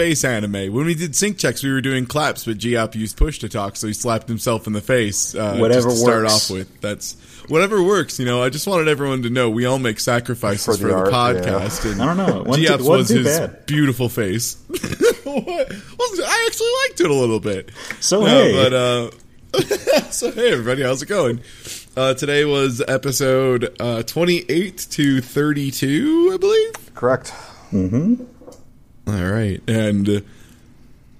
space anime. When we did sync checks, we were doing claps, but Giop used push to talk, so he slapped himself in the face. Uh, Whatever just to start off with. That's whatever works. You know, I just wanted everyone to know we all make sacrifices For for the the, art, podcast. And I don't know. It wasn't too- Giop's it wasn't was too his bad. beautiful face. What? Wasn't- I actually liked it a little bit. So No, hey, but uh, so hey everybody, how's it going? Uh, today was episode uh, twenty-eight to thirty-two, I believe. Correct. All right, and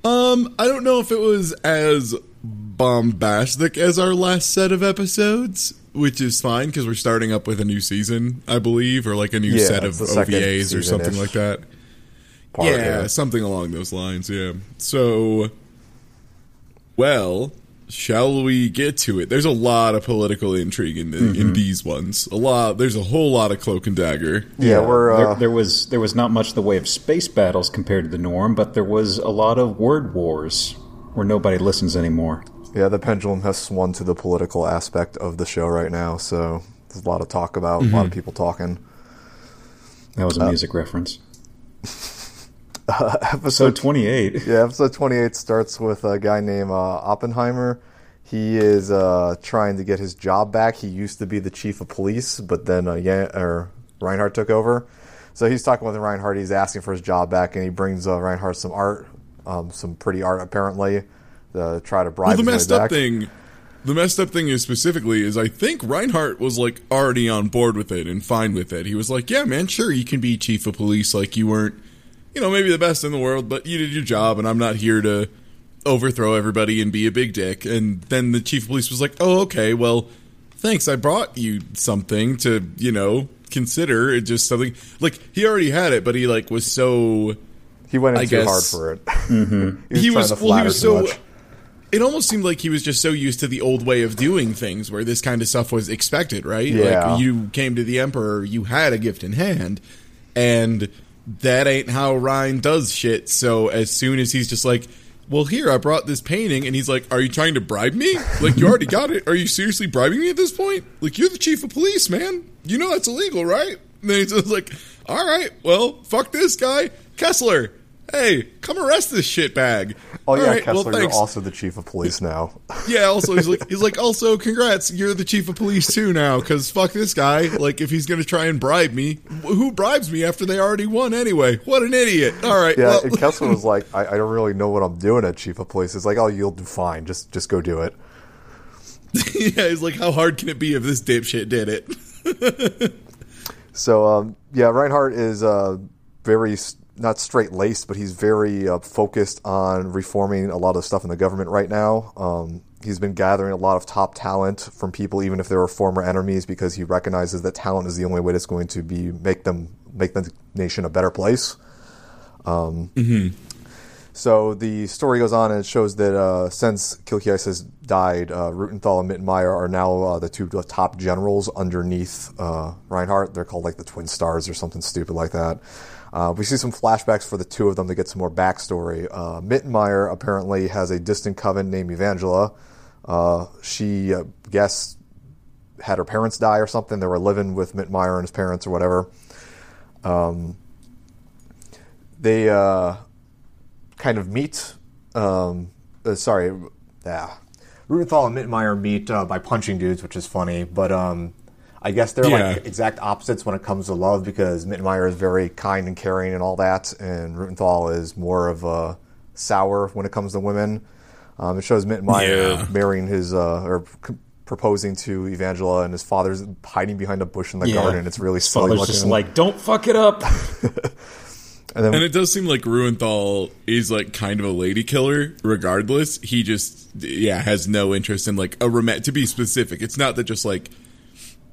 um, I don't know if it was as bombastic as our last set of episodes, which is fine because we're starting up with a new season, I believe, or like a new Yeah, set of it's the second OVAs or something like that. Part, yeah, something along those lines. Yeah. So, well, shall we get to it? There's a lot of political intrigue in the, Mm-hmm. in these ones. A lot. There's a whole lot of cloak and dagger. Yeah, we're there, uh, there was there was not much in the way of space battles compared to the norm, but there was a lot of word wars where nobody listens anymore. yeah. The pendulum has swung to the political aspect of the show right now, so there's a lot of talk about a lot of people talking. That was a Uh, music reference. Episode Episode twenty eight. Yeah, episode 28 starts with a guy named uh, Oppenheimer. He is uh, trying to get his job back. He used to be the chief of police, but then uh, yeah, or Reinhardt took over. So he's talking with Reinhardt. He's asking for his job back, and he brings uh, Reinhardt some art, um, some pretty art apparently, to try to bribe Well, the his messed up back. thing, the messed up thing is specifically is I think Reinhardt was like already on board with it and fine with it. He was like, "Yeah, man, sure, you can be chief of police. Like you weren't, you know, maybe the best in the world, but you did your job, and I'm not here to overthrow everybody and be a big dick." And then the chief of police was like, "Oh, okay, well, thanks. I brought you something to, you know." Consider it just something like he already had it, but he like was so He went in I too hard for it. he was mm-hmm. he was well he was so much. it almost seemed like he was just so used to the old way of doing things where this kind of stuff was expected right Yeah. like you came to the emperor you had a gift in hand and that ain't how ryan does shit. So as soon as he's just like well here i brought this painting. And he's like are you trying to bribe me? Like you already got it. Are you seriously bribing me at this point? Like you're the chief of police man. You know that's illegal right? And then he's just like all right well fuck this guy kessler Hey, come arrest this shitbag. Oh All yeah, right, Kessler, well, you're also the chief of police now. Yeah, also he's like he's like also congrats, you're the chief of police too now cuz fuck this guy. Like if he's going to try and bribe me, who bribes me after they already won anyway? What an idiot. All right. Yeah, well, and Kessler was like, I, I don't really know what I'm doing at chief of police. It's like, oh, you'll do fine. Just just go do it. yeah, he's like how hard can it be if this dipshit did it? So um, yeah, Reinhardt is uh, very s- not straight laced, but he's very uh, focused on reforming a lot of stuff in the government right now. Um, he's been gathering a lot of top talent from people, even if they were former enemies, because he recognizes that talent is the only way that's going to be make them make the nation a better place. So the story goes on and it shows that uh, since Kircheis has died, uh, Reuenthal and Mittermeyer are now uh, the two top generals underneath uh, Reinhardt. They're called like the Twin Stars or something stupid like that. Uh, we see some flashbacks for the two of them to get some more backstory. Uh, Mittermeyer apparently has a distant coven named Evangeline. Uh, she, uh, guess, had her parents die or something. They were living with Mittermeyer and his parents or whatever. Um, they uh, kind of meet. Um, uh, sorry, yeah. Reuenthal and Mittermeyer meet uh, by punching dudes, which is funny. But um, I guess they're Yeah. like exact opposites when it comes to love because Mittermeyer is very kind and caring and all that, and Reuenthal is more of a sour when it comes to women. Um, it shows Mittermeyer Yeah. marrying his uh, or c- proposing to Evangeline, and his father's hiding behind a bush in the garden. It's really His silly father's just like, don't fuck it up. and then And it does seem like Reuenthal is like kind of a lady killer regardless. He just yeah, has no interest in like a romantic to be specific. It's not that just like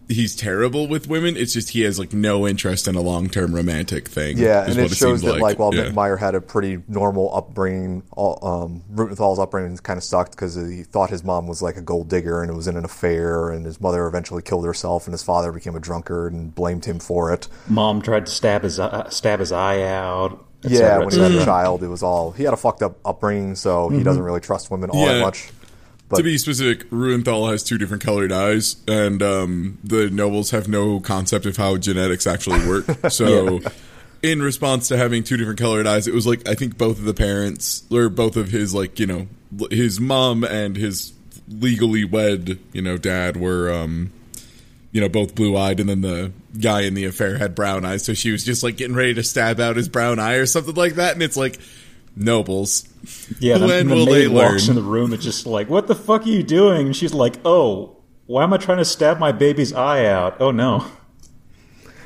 he's terrible with women. It's just he has like no interest in a long term romantic thing. Yeah, and what it shows seems that like, while yeah. Mittermeyer had a pretty normal upbringing, all, um, Reuenthal's upbringing kind of sucked because he thought his mom was like a gold digger and it was in an affair, and his mother eventually killed herself, and his father became a drunkard and blamed him for it. Mom tried to stab his uh, stab his eye out. yeah, cetera, when he was a child, it was all he had a fucked up upbringing, so he doesn't really trust women all that Yeah. Much. to be specific, Reuenthal has two different colored eyes, and um, the nobles have no concept of how genetics actually work. So in response to having two different colored eyes, it was like I think both of the parents or both of his like you know his mom and his legally wed you know dad were um you know both blue eyed, and then the guy in the affair had brown eyes, so she was just like getting ready to stab out his brown eye or something like that, and it's like nobles. Yeah, the, when the will maid they learn? walks in the room. It's just like, what the fuck are you doing? And she's like, oh, why am I trying to stab my baby's eye out? Oh no.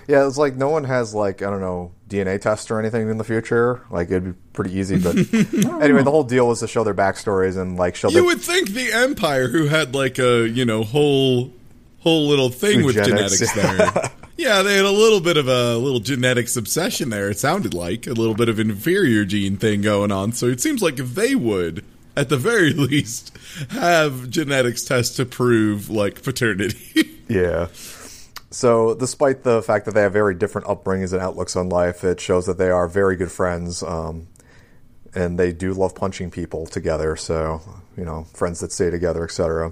Yeah, it's like no one has like I don't know DNA tests or anything in the future. Like it'd be pretty easy, but anyway, the whole deal was to show their backstories and like show You their would think the Empire, who had like a you know whole whole little thing with genetics yeah. there. Yeah, they had a little bit of a little genetics obsession there. It sounded like a little bit of inferior gene thing going on. So it seems like they would, at the very least, have genetics tests to prove like paternity. Yeah. So, despite the fact that they have very different upbringings and outlooks on life, it shows that they are very good friends, um, and they do love punching people together. So, you know, friends that stay together, etc.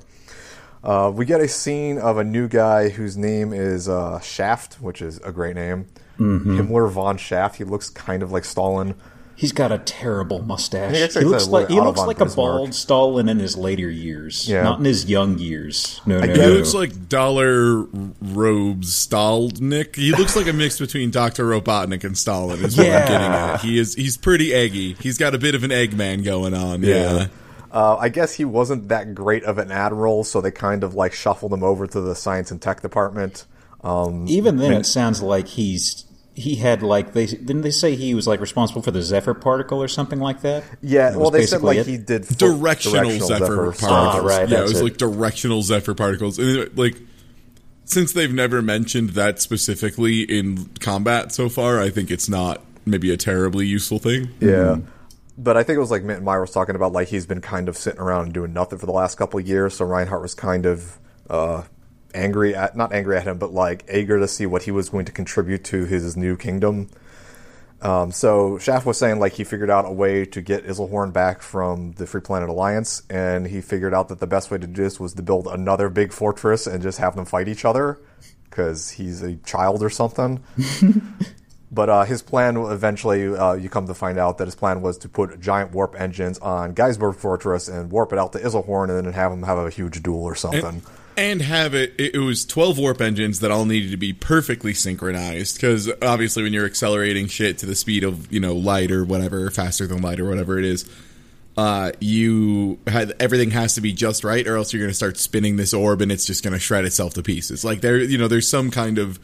Uh, we get a scene of a new guy whose name is uh, Shaft, which is a great name. Himmler von Shaft. He looks kind of like Stalin. He's got a terrible mustache. He He, looks like looks like he looks like a bald Stalin in his later years, Yeah. not in his young years. No, no, guess- he no. looks like Dollar Robes Stalnik. He looks like a mix between Doctor Robotnik and Stalin. Is what Yeah. I'm getting at. He is he's pretty eggy. He's got a bit of an Eggman going on. Yeah. Uh, I guess he wasn't that great of an admiral, so they kind of like shuffled him over to the science and tech department. Um, Even then, it sounds like he's he had like they didn't they say he was like responsible for the Zephyr particle or something like that. yeah, That well, they said like it? he did full- directional, Zephyr, particles. Ah, right, yeah, it was it. like directional Zephyr particles. And it, like since they've never mentioned that specifically in combat so far, I think it's not maybe a terribly useful thing. Yeah. But I think it was like Mittermeyer was talking about, like he's been kind of sitting around and doing nothing for the last couple of years. So Reinhardt was kind of uh, angry at, not angry at him, but like eager to see what he was going to contribute to his new kingdom. Um, so Shaft was saying like he figured out a way to get Iserlohn back from the Free Planet Alliance, and he figured out that the best way to do this was to build another big fortress and just have them fight each other because he's a child or something. But uh, his plan eventually, uh, you come to find out that his plan was to put giant warp engines on Gaiesburg Fortress and warp it out to Iserlohn and then have them have a huge duel or something. And have it, it, it was 12 warp engines that all needed to be perfectly synchronized. Because obviously, when you're accelerating shit to the speed of, you know, light or whatever, faster than light or whatever it is, uh, you had everything has to be just right, or else you're going to start spinning this orb and it's just going to shred itself to pieces. Like there, you know, there's some kind of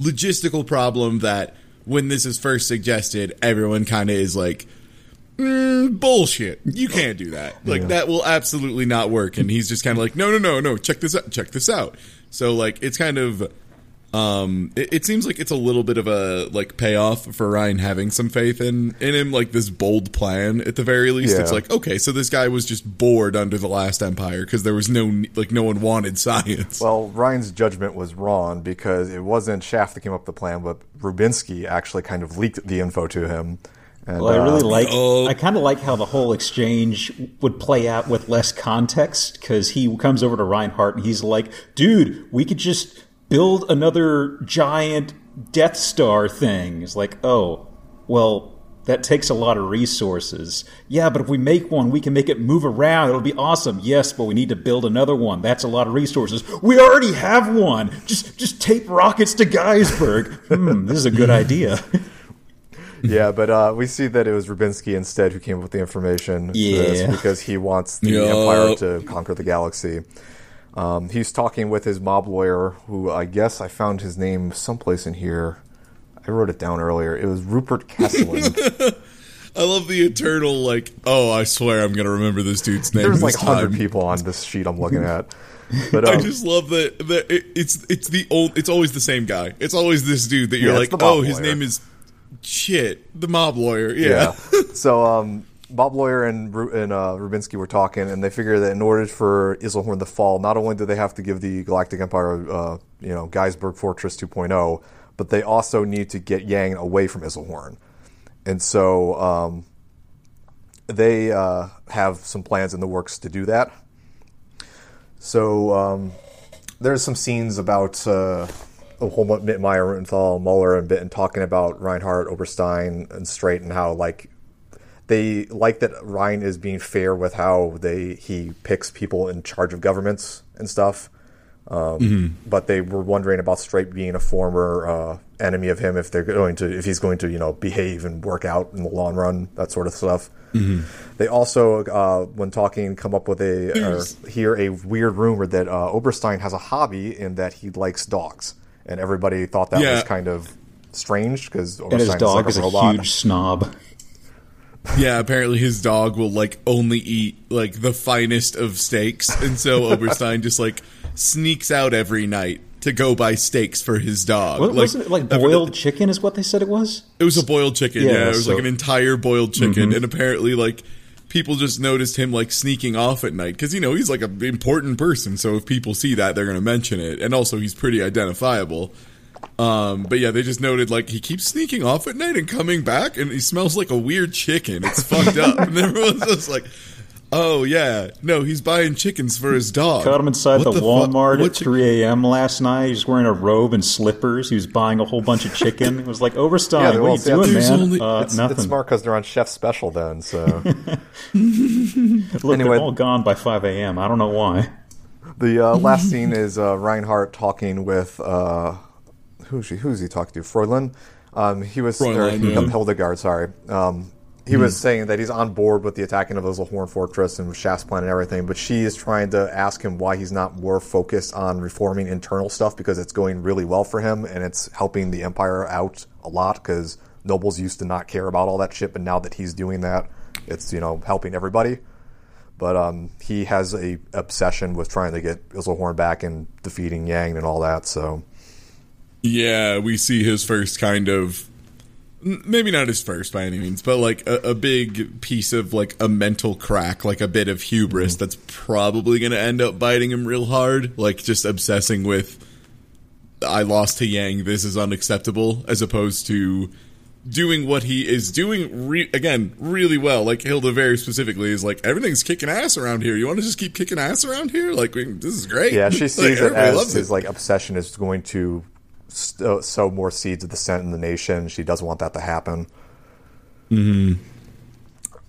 logistical problem that when this is first suggested, everyone kind of is like, mm, bullshit. You can't do that. Like that will absolutely not work. And he's just kind of like, no, no, no, no. Check this out. Check this out. So like, it's kind of. Um, it, it seems like it's a little bit of a like payoff for Ryan having some faith in in him, like this bold plan. At the very least, it's like okay, so this guy was just bored under the last empire because there was no like no one wanted science. Well, Ryan's judgment was wrong because it wasn't Shaft that came up with the plan, but Rubinsky actually kind of leaked the info to him. And, Well, I really uh, like. Oh. I kind of like how the whole exchange would play out with less context because he comes over to Reinhardt and he's like, "Dude, we could just build another giant Death Star thing." It's like, "Oh, well." That takes a lot of resources. Yeah, but if we make one, we can make it move around. It'll be awesome. Yes, but we need to build another one. That's a lot of resources. We already have one. Just just tape rockets to Gaiesburg. hmm, this is a good idea. yeah, but uh, we see that it was Rubinsky instead who came up with the information. for this Yeah. because he wants the Yup. Empire to conquer the galaxy. Um, he's talking with his mob lawyer, who I guess I found his name someplace in here. I wrote it down earlier. It was Rupert Kesselring. I love the eternal like, oh, I swear I'm gonna remember this dude's name. There's like hundred people on this sheet I'm looking at. But I um, just love that that it, it's it's the old it's always the same guy. It's always this dude that you're Yeah, like, it's the mob oh, his name is shit, the mob lawyer. Yeah. Yeah. so um, Bob Lawyer and and uh, Rubinsky were talking, and they figure that in order for Iserlohn to fall, not only do they have to give the Galactic Empire, uh, you know, Gaiesburg Fortress 2.0, but they also need to get Yang away from Iserlohn. And so um, they uh, have some plans in the works to do that. So um, there's some scenes about uh, a whole Mittermeyer, Reuenthal, Muller, and Bitten talking about Reinhardt, Oberstein, and Straight, and how like they like that Ryan is being fair with how they he picks people in charge of governments and stuff. Um, mm-hmm. But they were wondering about Straight being a former uh, enemy of him if they're going to if he's going to you know behave and work out in the long run that sort of stuff. Mm-hmm. They also, uh, when talking, come up with a or hear a weird rumor that uh, Oberstein has a hobby in that he likes dogs, and everybody thought that yeah. was kind of strange because and his dog is, like a, is a huge snob. Yeah, apparently his dog will like only eat like the finest of steaks, and so Oberstein just like sneaks out every night to go buy steaks for his dog. What, like, wasn't it like boiled chicken? Is what they said it was. It was a boiled chicken. Yeah, yeah it was so, like an entire boiled chicken, mm-hmm. and apparently like people just noticed him like sneaking off at night because you know he's like an important person. So if people see that, they're going to mention it, and also he's pretty identifiable. Um, but yeah, they just noted like he keeps sneaking off at night and coming back, and he smells like a weird chicken. It's fucked up, and everyone's just like, Oh yeah, no, he's buying chickens for his dog. Caught him inside the, the, Walmart at 3 a.m. last night. He's wearing a robe and slippers. He was buying a whole bunch of chicken. It was like Overstein. Yeah, what are you doing, man? Only, uh, it's, nothing. It's smart because they're on chef special then. So look, anyway, they're all gone by 5 a.m. I don't know why. The uh, last scene is uh, Reinhardt talking with uh, who's he? Who's he talking to? Freudlin. Um, he was Freudlin, yeah. Hildegard. Sorry. Um, he mm-hmm. was saying that he's on board with the attacking of Iserlohn Fortress and Shaft's plan and everything, but she is trying to ask him why he's not more focused on reforming internal stuff because it's going really well for him and it's helping the Empire out a lot because nobles used to not care about all that shit, but now that he's doing that, it's you know helping everybody. But um, he has a obsession with trying to get Iserlohn back and defeating Yang and all that. So yeah, we see his first kind of maybe not his first by any means, but like a, a, big piece of like a mental crack, like a bit of hubris mm-hmm. that's probably going to end up biting him real hard. Like just obsessing with, I lost to Yang, this is unacceptable, as opposed to doing what he is doing re- again really well. Like Hilda very specifically is like everything's kicking ass around here. You want to just keep kicking ass around here? Like this is great. Yeah, she sees like, it as his it. like obsession is going to uh, sow more seeds of dissent in the nation. She doesn't want that to happen. Hmm.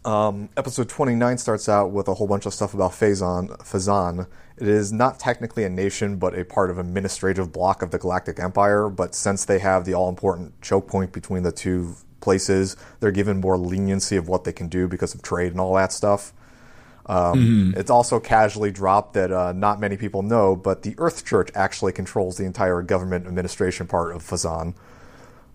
Um, episode 29 starts out with a whole bunch of stuff about Phazon. Phazon. It is not technically a nation, but a part of administrative block of the Galactic Empire. But since they have the all important choke point between the two places, they're given more leniency of what they can do because of trade and all that stuff. Um, mm-hmm. It's also casually dropped that uh, not many people know, but the Earth Church actually controls the entire government administration part of Fazan.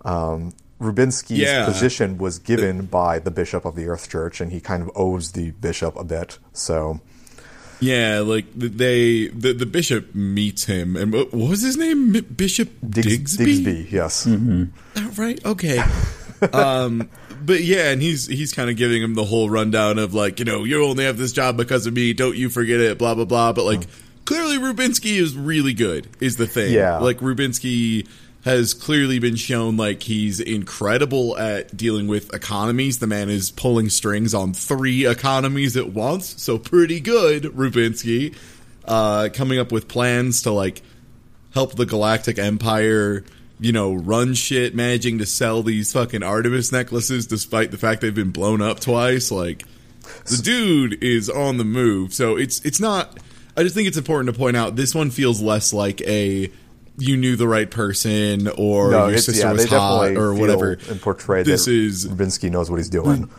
Um, Rubinsky's yeah. position was given by the bishop of the Earth Church, and he kind of owes the bishop a bit. So, yeah, like they the, the bishop meets him, and what was his name? Bishop Diggs, Digsby. Digsby yes. Mm-hmm. Right. Okay. um, but yeah, and he's he's kind of giving him the whole rundown of like, you know, you only have this job because of me. Don't you forget it. Blah blah blah. But like, clearly Rubinsky is really good. Is the thing. Yeah. Like Rubinsky has clearly been shown like he's incredible at dealing with economies. The man is pulling strings on three economies at once, so pretty good, Rubinsky. Uh, coming up with plans to like help the Galactic Empire you know, run shit, managing to sell these fucking Artemis necklaces despite the fact they've been blown up twice. Like, the dude is on the move. So it's it's not. I just think it's important to point out this one feels less like a you knew the right person or no, your sister yeah, was hot or whatever. And portray this is Rubinsky knows what he's doing.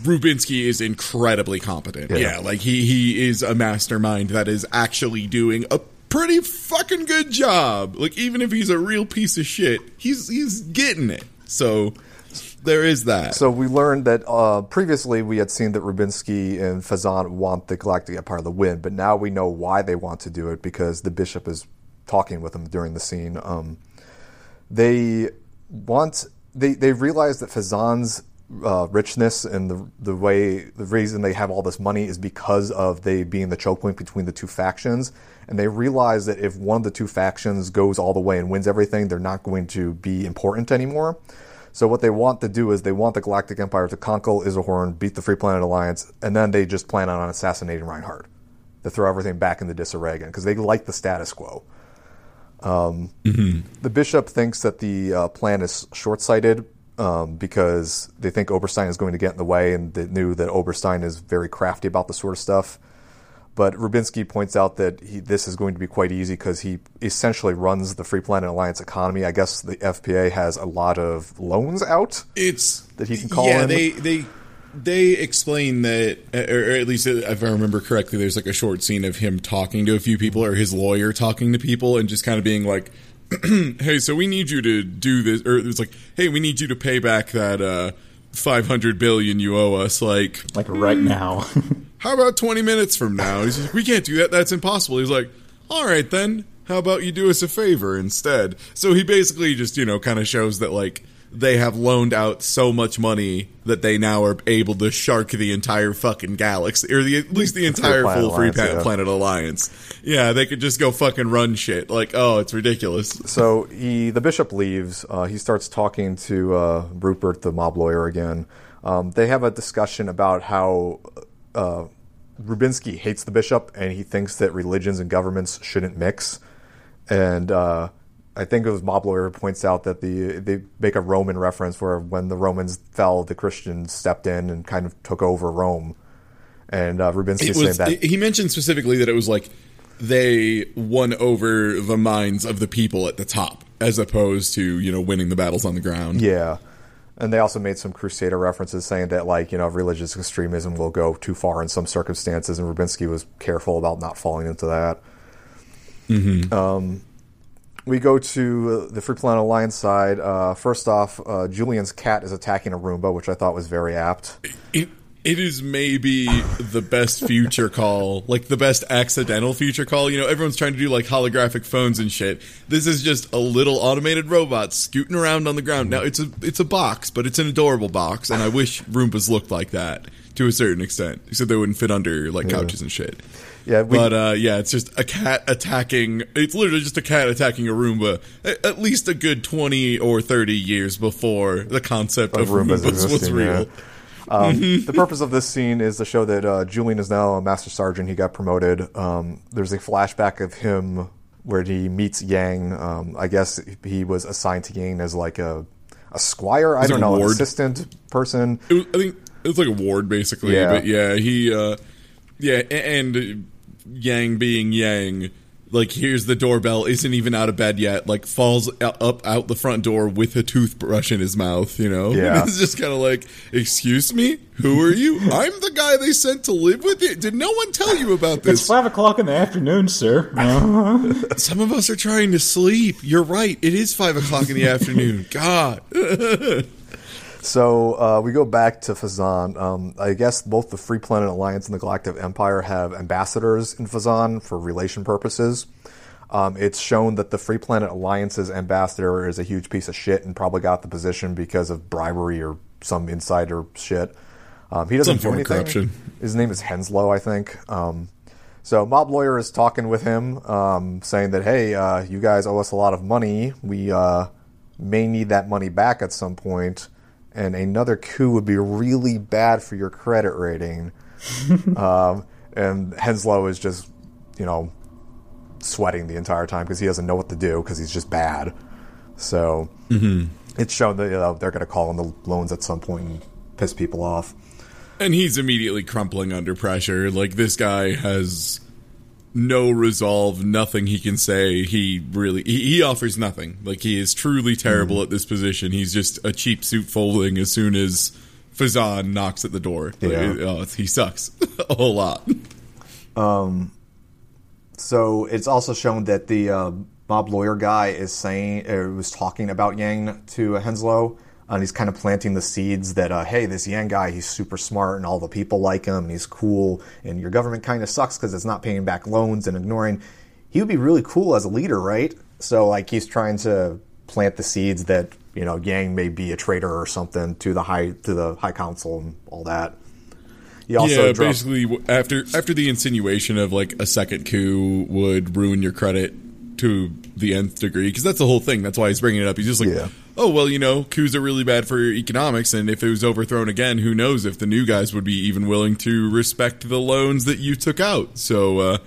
Rubinsky is incredibly competent. Yeah. yeah, like he he is a mastermind that is actually doing a pretty fucking good job. Like even if he's a real piece of shit, he's he's getting it. So there is that. So we learned that uh, previously we had seen that Rubinsky and Fazan want the Galactic Empire to win, but now we know why they want to do it because the bishop is talking with them during the scene. Um, they want they they realize that Phazon's uh, richness and the the way the reason they have all this money is because of they being the choke point between the two factions, and they realize that if one of the two factions goes all the way and wins everything, they're not going to be important anymore. So what they want to do is they want the Galactic Empire to conquer Iserlohn, beat the Free Planet Alliance, and then they just plan on assassinating Reinhardt to throw everything back into disarray again because they like the status quo. Um, The bishop thinks that the uh, plan is short sighted um, because they think Oberstein is going to get in the way, and they knew that Oberstein is very crafty about this sort of stuff. But Rubinsky points out that he, this is going to be quite easy because he essentially runs the Free Planet Alliance economy. I guess the FPA has a lot of loans out. It's That he can call Yeah, in? they they they explain that, or at least if I remember correctly, there's like a short scene of him talking to a few people, or his lawyer talking to people, and just kind of being like, "Hey, so we need you to do this," or it's like, "Hey, we need you to pay back that uh, 500 billion you owe us." Like, like right now. how about 20 minutes from now? He's like, we can't do that. That's impossible. He's like, all right then. How about you do us a favor instead? So he basically just, you know, kind of shows that like they have loaned out so much money that they now are able to shark the entire fucking galaxy, or the, at least the entire Planet full free planet, yeah. planet alliance. Yeah, they could just go fucking run shit. Like, oh, it's ridiculous. So he, the bishop leaves. Uh, he starts talking to uh, Rupert, the mob lawyer, again. Um, they have a discussion about how uh, Rubinsky hates the bishop and he thinks that religions and governments shouldn't mix. And uh, I think it was mob lawyer who points out that the they make a Roman reference where when the Romans fell, the Christians stepped in and kind of took over Rome. And uh, Rubinsky It saying was, that he mentioned specifically that it was like they won over the minds of the people at the top, as opposed to you know winning the battles on the ground. Yeah. And they also made some Crusader references saying that, like, you know, religious extremism will go too far in some circumstances, and Rubinsky was careful about not falling into that. Um, we go to uh, the Free Planet Alliance side. Uh, first off, uh, Julian's cat is attacking a Roomba, which I thought was very apt. It, it is maybe the best future call, like the best accidental future call. You know, everyone's trying to do like holographic phones and shit. This is just a little automated robot scooting around on the ground. Now it's a it's a box, but it's an adorable box, and I wish Roombas looked like that to a certain extent, except they wouldn't fit under like couches and shit. Yeah, we, But uh, yeah, it's just a cat attacking. It's literally just a cat attacking a Roomba. At least a good twenty or thirty years before the concept of, Of Roombas Roombas, was real. yeah. Um, the purpose of this scene is to show that uh, Julian is now a master sergeant. He got promoted. Um, there's a flashback of him where he meets Yang. Um, I guess he was assigned to Yang as like a a squire. I don't know, an assistant person. Was, I think it was like a ward, basically. Yeah. But yeah, he, uh, yeah, and Yang being Yang, like here's the doorbell, isn't even out of bed yet, like falls up out the front door with a toothbrush in his mouth. You know, Yeah. it's just kind of like, excuse me, who are you? I'm the guy they sent to live with you. Did no one tell you about this? it's five o'clock in the afternoon, sir. Uh-huh. Some of us are trying to sleep. You're right. It is five o'clock in the afternoon. God. So uh, we go back to Fazan. Um, I guess both the Free Planet Alliance and the Galactic Empire have ambassadors in Fazan for relation purposes. Um, it's shown that the Free Planet Alliance's ambassador is a huge piece of shit and probably got the position because of bribery or some insider shit. Um, he doesn't Some do anything. corruption. His name is Henslow, I think. Um, so Mob Lawyer is talking with him, um, saying that, hey, uh, you guys owe us a lot of money. We uh, may need that money back at some point, and another coup would be really bad for your credit rating. um, and Henslow is just, you know, sweating the entire time because he doesn't know what to do because he's just bad. So it's shown that you know, they're going to call on the loans at some point and piss people off. And he's immediately crumpling under pressure. Like this guy has no resolve, nothing he can say. He really he, he offers nothing. Like he is truly terrible at this position. He's just a cheap suit folding as soon as Fazan knocks at the door. Yeah. it- oh, he sucks a whole lot. Um So it's also shown that the uh, mob lawyer guy is saying, or was talking about Yang to Henslow, and he's kind of planting the seeds that, uh, hey, this Yang guy, he's super smart, and all the people like him, and he's cool, and your government kind of sucks because it's not paying back loans and ignoring. He would be really cool as a leader, right? So like he's trying to plant the seeds that you know Yang may be a traitor or something to the high to the high council and all that. Yeah, dropped- basically after after the insinuation of like a second coup would ruin your credit to the nth degree because that's the whole thing. That's why he's bringing it up. He's just like, Yeah. oh well, you know, coups are really bad for economics, and if it was overthrown again, who knows if the new guys would be even willing to respect the loans that you took out. So, uh,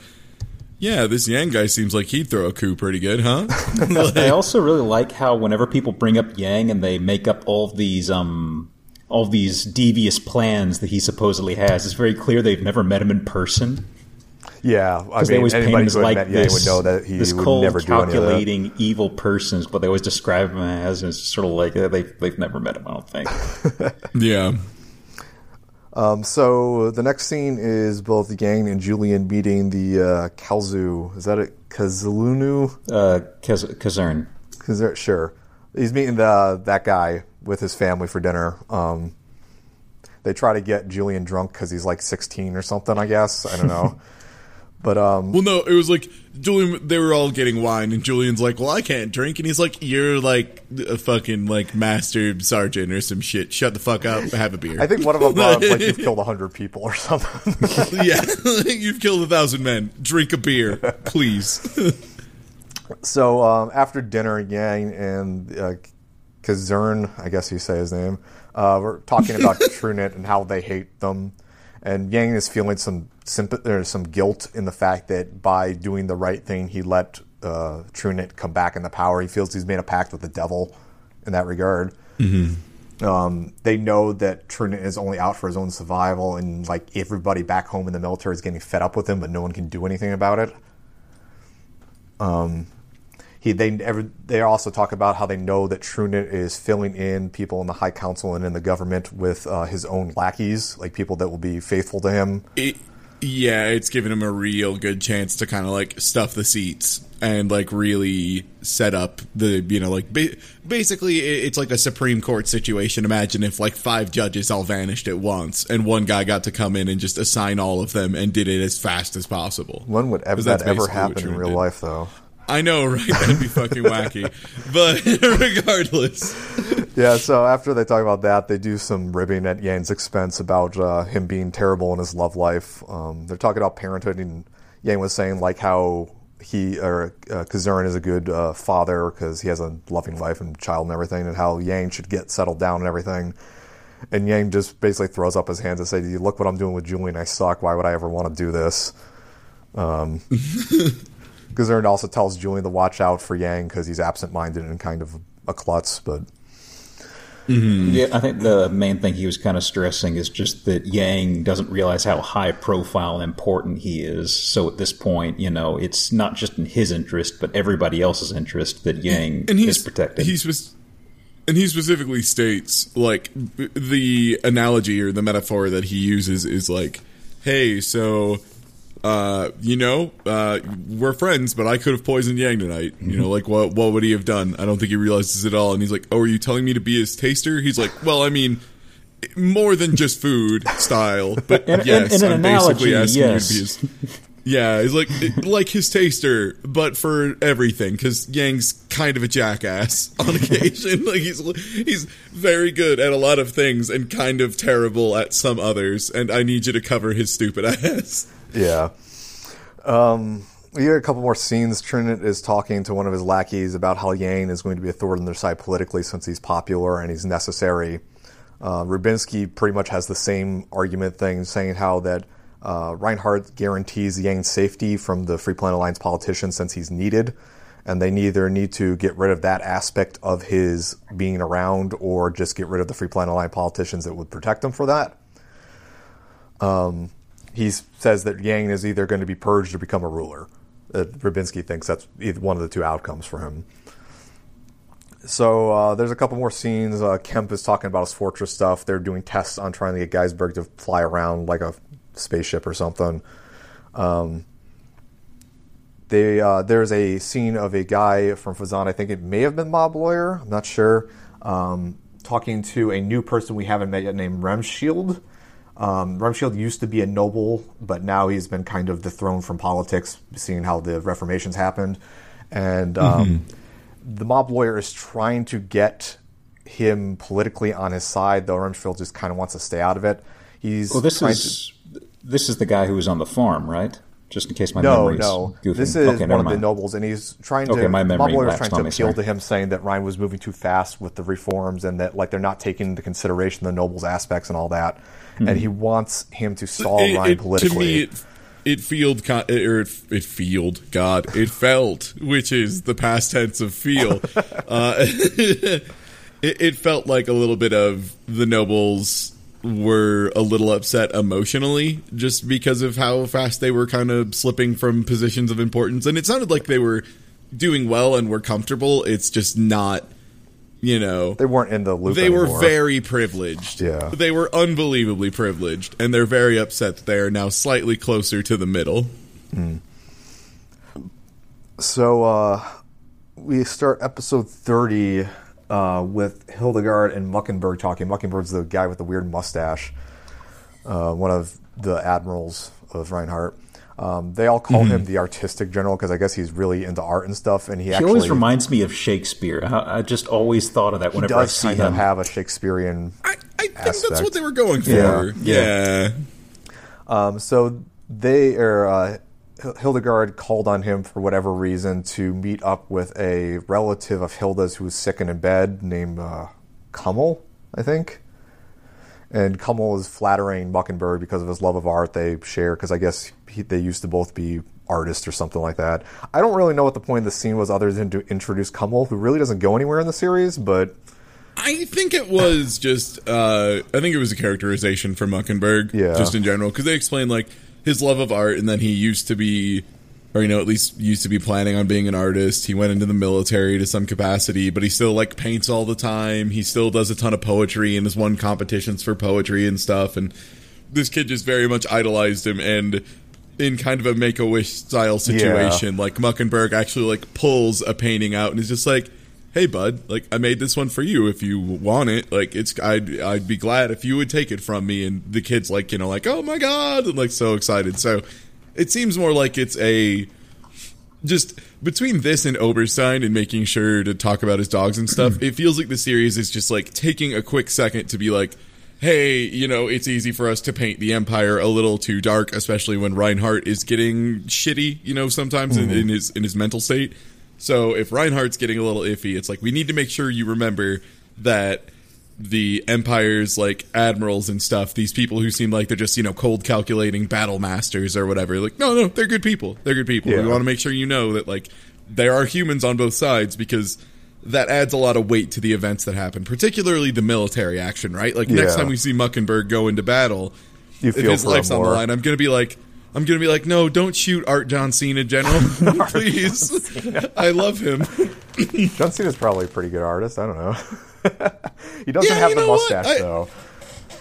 yeah, this Yang guy seems like he'd throw a coup pretty good, huh? I also really like how whenever people bring up Yang and they make up all these um all these devious plans that he supposedly has, it's very clear they've never met him in person. Yeah, I Because they mean, always paint him anybody as who like met Yang this, would know that he this would cold, never do any of that. calculating, evil persons, But they always describe him as, and it's sort of like uh, they've they've never met him. I don't think. yeah. Um, so the next scene is both Yang and Julian meeting the uh, Kalzu. Is that it? Kazulunu? uh, Kaz- Kazern. Is there, sure. He's meeting the that guy with his family for dinner. Um, they try to get Julian drunk because he's like 16 or something. I guess I don't know. but um, Well, no, it was like Julian. They were all getting wine, and Julian's like, "Well, I can't drink," and he's like, "You're like a fucking like master sergeant or some shit. Shut the fuck up. Have a beer." I think one of them brought up like you've killed a 100 people or something. yeah, you've killed a thousand men. Drink a beer, please. So um, after dinner, Yang and uh, Kazern, I guess you say his name, uh, we're talking about Trunicht and how they hate them. And Yang is feeling some sympathy or some guilt in the fact that by doing the right thing, he let uh, Trunicht come back in the power. He feels he's made a pact with the devil in that regard. Um, they know that Trunicht is only out for his own survival, and like everybody back home in the military is getting fed up with him, but no one can do anything about it. he they ever they also talk about how they know that Trunicht is filling in people in the High Council and in the government with uh, his own lackeys, like people that will be faithful to him. It, yeah, it's giving him a real good chance to kind of like stuff the seats and like really set up the you know like ba- basically it's like a Supreme Court situation. Imagine if like five judges all vanished at once and one guy got to come in and just assign all of them and did it as fast as possible. When would ever that ever happen in real did. life, though? I know, right? That'd be fucking wacky. But regardless, Yeah. So after they talk about that, they do some ribbing at Yang's expense about uh, him being terrible in his love life. Um, they're talking about parenthood, and Yang was saying like how he or uh, Kazern is a good uh, father because he has a loving wife and child and everything, and how Yang should get settled down and everything. And Yang just basically throws up his hands and says, "You "Look what I'm doing with Julian. I suck. Why would I ever want to do this?" Um, Kazern also tells Julian to watch out for Yang because he's absent-minded and kind of a klutz, but. Mm-hmm. Yeah, I think the main thing he was kind of stressing is just that Yang doesn't realize how high profile and important he is. So at this point, you know, it's not just in his interest, but everybody else's interest that Yang and he's is protected. He's spec- and he specifically states like the analogy or the metaphor that he uses is like, "Hey, so uh, you know, uh, we're friends, but I could have poisoned Yang tonight. You know, like what what would he have done? I don't think he realizes it all." And he's like, "Oh, are you telling me to be his taster?" He's like, "Well, I mean." More than just food style, but In- in- yes, in an I'm basically asking yes. you to be his yeah, he's like like his taster, but for everything. Because Yang's kind of a jackass on occasion. like he's he's very good at a lot of things and kind of terrible at some others. And I need you to cover his stupid ass. Yeah. Um, we get a couple more scenes. Trunicht is talking to one of his lackeys about how Yang is going to be a thorn in their side politically since he's popular and he's necessary. Uh, Rubinsky pretty much has the same argument thing, saying how that uh, Reinhardt guarantees Yang's safety from the Free Planet Alliance politicians since he's needed, and they neither need to get rid of that aspect of his being around or just get rid of the Free Planet Alliance politicians that would protect him for that he says that Yang is either going to be purged or become a ruler. Uh, Rubinsky thinks that's either one of the two outcomes for him. So uh, there's a couple more scenes. Uh, Kemp is talking about his fortress stuff. They're doing tests on trying to get Gaiesburg to fly around like a spaceship or something. Um, they uh, there's a scene of a guy from Fazan. I think it may have been Mob Lawyer. I'm not sure. Um, talking to a new person we haven't met yet named Remscheid. Um, Rumshield used to be a noble, but now he's been kind of dethroned from politics, seeing how the reformations happened. And um, the mob lawyer is trying to get him politically on his side, though Rumsfeld just kind of wants to stay out of it. He's well, this is this is the guy who was on the farm, right? Just in case my to, no, memory's no. goofing. This is okay, one never of the nobles, and he's trying to. Okay, my mob memory lawyer is lapsed trying to me, appeal sorry. to him, saying that Ryan was moving too fast with the reforms, and that like they're not taking into consideration the nobles aspects and all that. And he wants him to stall It- Ryan it- politically. To me, it, it field or it, it field God it felt, which is the past tense of feel. Uh, it, it felt like a little bit of the nobles were a little upset emotionally just because of how fast they were kind of slipping from positions of importance, and it sounded like they were doing well and were comfortable. It's just not you know They weren't in the loop. they were very privileged Yeah. they were unbelievably privileged and they're very upset that they are now slightly closer to the middle So uh, we start episode 30 uh, with Hildegard and Muckenberg talking. Muckenberg's the guy with the weird mustache, uh, one of the admirals of Reinhardt. Um, they all call him the artistic general because I guess he's really into art and stuff. And he, He actually always reminds me of Shakespeare. I, I just always thought of that he whenever I see kind him. of have a Shakespearean. i, I think that's what they were going for Yeah. yeah, Um, so they are. Uh, Hildegard called on him for whatever reason to meet up with a relative of Hilda's who was sick and in bed named uh, Kummel, I think. And Kummel is flattering Muckenberg because of his love of art they share, because I guess he, they used to both be artists or something like that. I don't really know what the point of the scene was other than to introduce Kummel, who really doesn't go anywhere in the series, but I think it was just. Uh, I think it was a characterization for Muckenberg, Yeah. just in general, because they explained like his love of art, and then he used to be, or you know, at least used to be planning on being an artist. He went into the military to some capacity, but he still like paints all the time. He still does a ton of poetry and has won competitions for poetry and stuff. And this kid just very much idolized him, and in kind of a Make a Wish style situation, like Muckenberg actually like pulls a painting out and is just like hey bud like i made this one for you if you want it. Like it's i'd i'd be glad if you would take it from me. And the kid's like you know like oh my god and like so excited. So it seems more like it's a just between this and Oberstein and making sure to talk about his dogs and stuff, it feels like the series is just like taking a quick second to be like, hey, you know, it's easy for us to paint the Empire a little too dark, especially when Reinhardt is getting shitty, you know, sometimes in, mm-hmm. in his in his mental state. So if Reinhardt's getting a little iffy, it's like we need to make sure you remember that the empire's like admirals and stuff these people who seem like they're just you know cold calculating battle masters or whatever like no no they're good people. They're good people. We want to make sure you know that like there are humans on both sides because that adds a lot of weight to the events that happen particularly the military action right? Like next time we see muckenberg go into battle You if his life's on the line i'm gonna be like I'm gonna be like, no, don't shoot Art John Cena, in General, please. I love him. John Cena's probably a pretty good artist. I don't know. he doesn't Yeah, have the mustache I- though.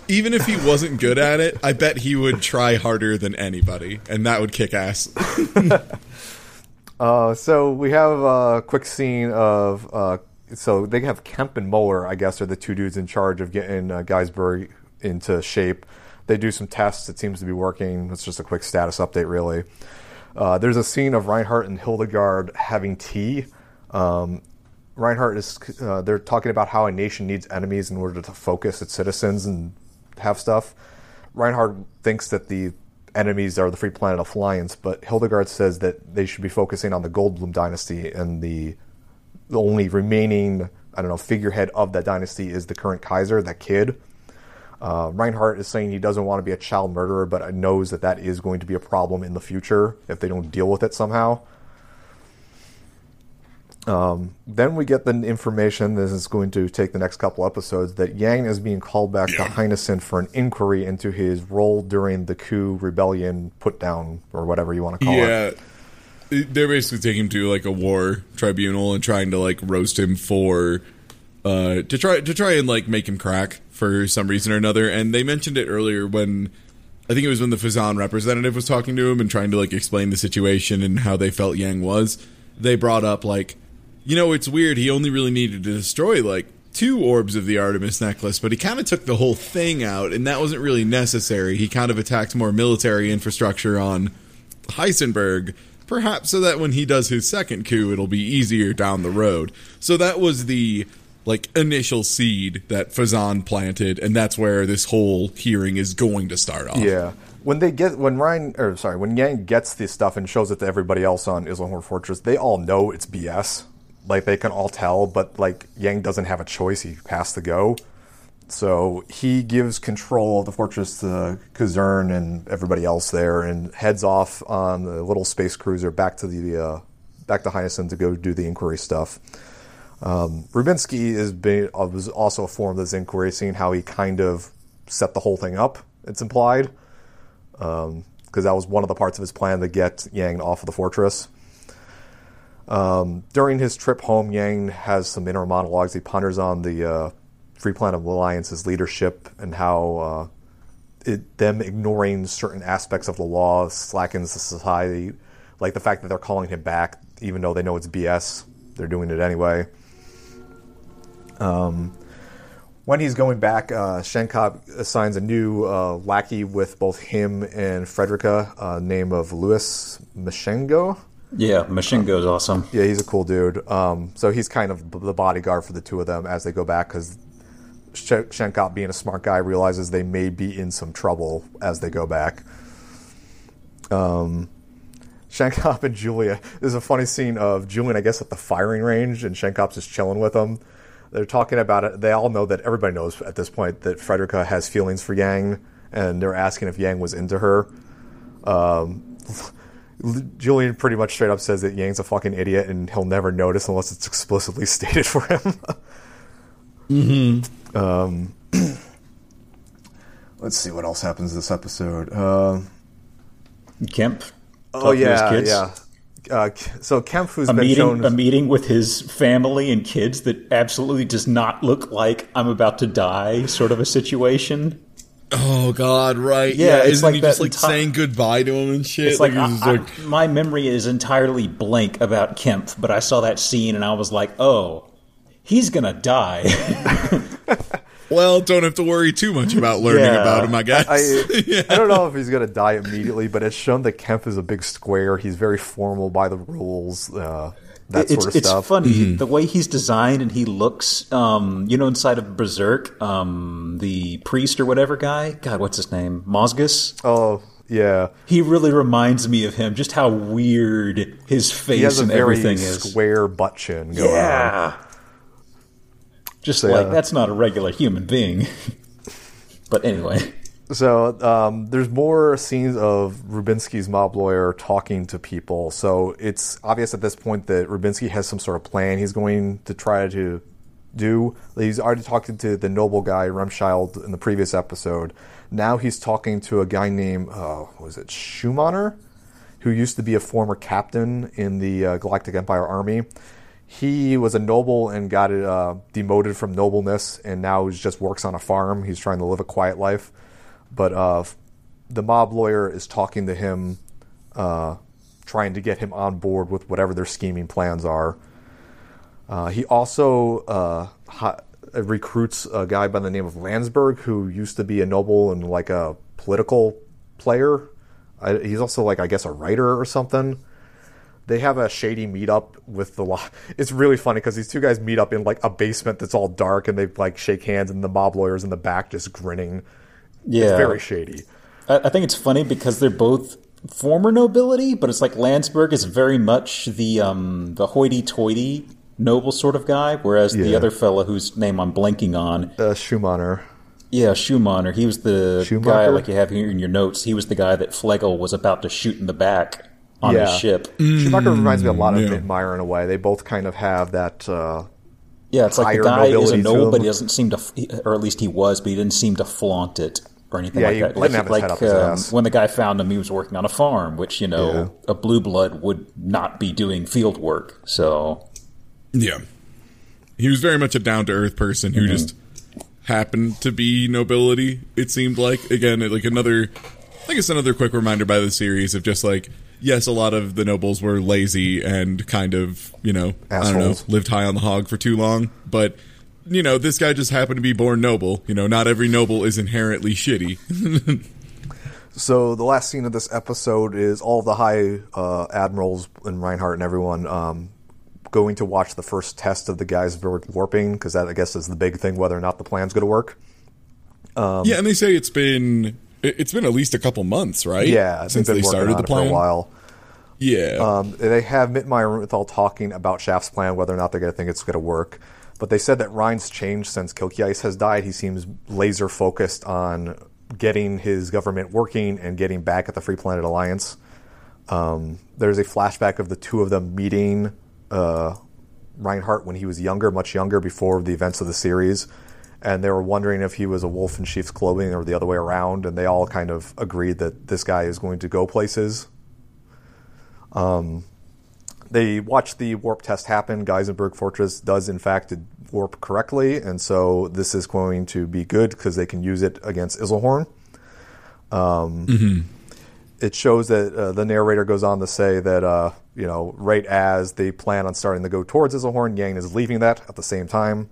even if he wasn't good at it, I bet he would try harder than anybody, and that would kick ass. Uh, so we have a quick scene of uh, so they have Kemp and Mueller, I guess, are the two dudes in charge of getting uh, Gaiesburg into shape. They do some tests. It seems to be working. It's just a quick status update, really. Uh, there's a scene of Reinhardt and Hildegard having tea. Um, Reinhardt is uh, they're talking about how a nation needs enemies in order to focus its citizens and have stuff. Reinhardt thinks that the enemies are the Free Planet Alliance, but Hildegard says that they should be focusing on the Goldenbaum dynasty, and the, the only remaining I don't know figurehead of that dynasty is the current Kaiser, that kid. Uh, Reinhardt is saying he doesn't want to be a child murderer, but knows that that is going to be a problem in the future if they don't deal with it somehow. Um, then we get the information, this is going to take the next couple episodes, that Yang is being called back to Heinesen for an inquiry into his role during the coup rebellion put down, or whatever you want to call it. yeah, they're basically taking him to like a war tribunal and trying to like roast him for uh to try to try and like make him crack for some reason or another. And they mentioned it earlier when I think it was when the Fazan representative was talking to him and trying to like explain the situation and how they felt Yang was. They brought up like, you know, it's weird. He only really needed to destroy like two orbs of the Artemis necklace, but he kind of took the whole thing out, and that wasn't really necessary. He kind of attacked more military infrastructure on Heisenberg, perhaps so that when he does his second coup, it'll be easier down the road. So that was the like initial seed that Fazan planted, and that's where this whole hearing is going to start off. Yeah. When they get when Ryan or sorry, when Yang gets this stuff and shows it to everybody else on Iserlohn Fortress, they all know it's BS. Like they can all tell, but like Yang doesn't have a choice; he has to go. So he gives control of the fortress to Kazern and everybody else there, and heads off on the little space cruiser back to the uh, back to Hyacinth to go do the inquiry stuff. Um, Rubinsky is uh, was also a form of this inquiry, seeing how he kind of set the whole thing up. It's implied because um, that was one of the parts of his plan to get Yang off of the fortress. Um, during his trip home, Yang has some inner monologues. He ponders on the uh, Free Planet of Alliance's leadership and how uh, it, them ignoring certain aspects of the law slackens the society, like the fact that they're calling him back even though they know it's BS. They're doing it anyway. Um, when he's going back, uh, Schenkopp assigns a new uh, lackey with both him and Frederica, uh, name of Louis Machungo. Yeah, Machungo is awesome. Yeah, he's a cool dude. Um, so he's kind of the bodyguard for the two of them as they go back because Schenkopp, being a smart guy, realizes they may be in some trouble as they go back. Um, Schenkopp and Julia. There's a funny scene of Julian, I guess, at the firing range, and Schenkopp's just chilling with them. They're talking about it. They all know that everybody knows at this point that Frederica has feelings for Yang, and they're asking if Yang was into her. Um, Julian pretty much straight up says that Yang's a fucking idiot and he'll never notice unless it's explicitly stated for him. mm-hmm. Um, let's see what else happens this episode. Uh, Kempf. Oh yeah, yeah. Uh, so Kempf, who's a been meeting, shown a meeting with his family and kids that absolutely does not look like I'm about to die, sort of a situation. Oh God, right? Yeah, Yeah, it's isn't like he just like enti- saying goodbye to him and shit? It's like, he's just I- I- like, my memory is entirely blank about Kempf, but I saw that scene and I was like, oh, he's gonna die. well, don't have to worry too much about learning Yeah. about him. I guess. I, Yeah. I don't know if he's going to die immediately, but it's shown that Kempf is a big square. He's very formal by the rules, uh, that it's, sort of it's stuff. funny the way he's designed and he looks. Um, you know, inside of Berserk, um, the priest or whatever guy. God, what's his name? Mozgus. Oh, yeah. He really reminds me of him. Just how weird his He has face a and very everything is. square butt chin going on. Yeah. Just So, like yeah. that's not a regular human being. but anyway, So um, there's more scenes of Rubinsky's mob lawyer talking to people. So it's obvious at this point that Rubinsky has some sort of plan he's going to try to do. He's already talking to the noble guy Remscheid in the previous episode. Now he's talking to a guy named uh, was it Schumanner, who used to be a former captain in the uh, Galactic Empire Army. He was a noble and got uh, demoted from nobleness, and now he just works on a farm. He's trying to live a quiet life but uh, the mob lawyer is talking to him, uh, trying to get him on board with whatever their scheming plans are. Uh, he also uh, hi- recruits a guy by the name of Landsberg, who used to be a noble and like a political player. I, he's also like I guess a writer or something. They have a shady meetup with the law. It's really funny because these two guys meet up in like a basement that's all dark, and they like shake hands, and the mob lawyer's in the back just grinning. yeah, It's very shady. I, I think it's funny because they're both former nobility, but it's like Landsberg is very much the um, the hoity-toity noble sort of guy, whereas the other fella whose name I'm blanking on, Uh, Schumanner. yeah, Schumanner, he was the guy like you have here in your notes. He was the guy that Flegel was about to shoot in the back on Yeah. his ship. Schumacher reminds me a lot of yeah. Mittermeyer in a way. They both kind of have that. Uh, Yeah, it's like the guy is a noble, but he doesn't seem to, or at least he was, but he didn't seem to flaunt it or anything Yeah, like he that. didn't Like, have his like head up his um, ass. when the guy found him, he was working on a farm, which you know a blue blood would not be doing field work. So Yeah. He was very much a down to earth person Mm-hmm. who just happened to be nobility, it seemed like. Again, like another I think it's another quick reminder by the series of just like yes, a lot of the nobles were lazy and kind of, you know, I don't know, lived high on the hog for too long, but you know, this guy just happened to be born noble. You know, not every noble is inherently shitty. so the last scene of this episode is all of the high uh, admirals and Reinhardt and everyone um, going to watch the first test of the Gaiesburg warping because that I guess is the big thing whether or not the plan's going to work. yeah, and they say it's been it's been at least a couple months, right? Yeah, since they started the it for plan. a while. Yeah. Um, they have Mittermeyer and Reuenthal talking about Shaft's plan, whether or not they're going to think it's going to work. but they said that Rein's changed since Kircheis has died. He seems laser focused on getting his government working and getting back at the Free Planet Alliance. Um, there's a flashback of the two of them meeting uh, Reinhardt when he was younger, much younger, before the events of the series. And they were wondering if he was a wolf in sheep's clothing or the other way around. And they all kind of agreed that this guy is going to go places. Um, they watch the warp test happen. Gaiesburg Fortress does, in fact, warp correctly. And so this is going to be good because they can use it against Iserlohn. Um, mm-hmm it shows that uh, the narrator goes on to say that uh, you know right as they plan on starting to go towards Iserlohn, Yang is leaving that at the same time.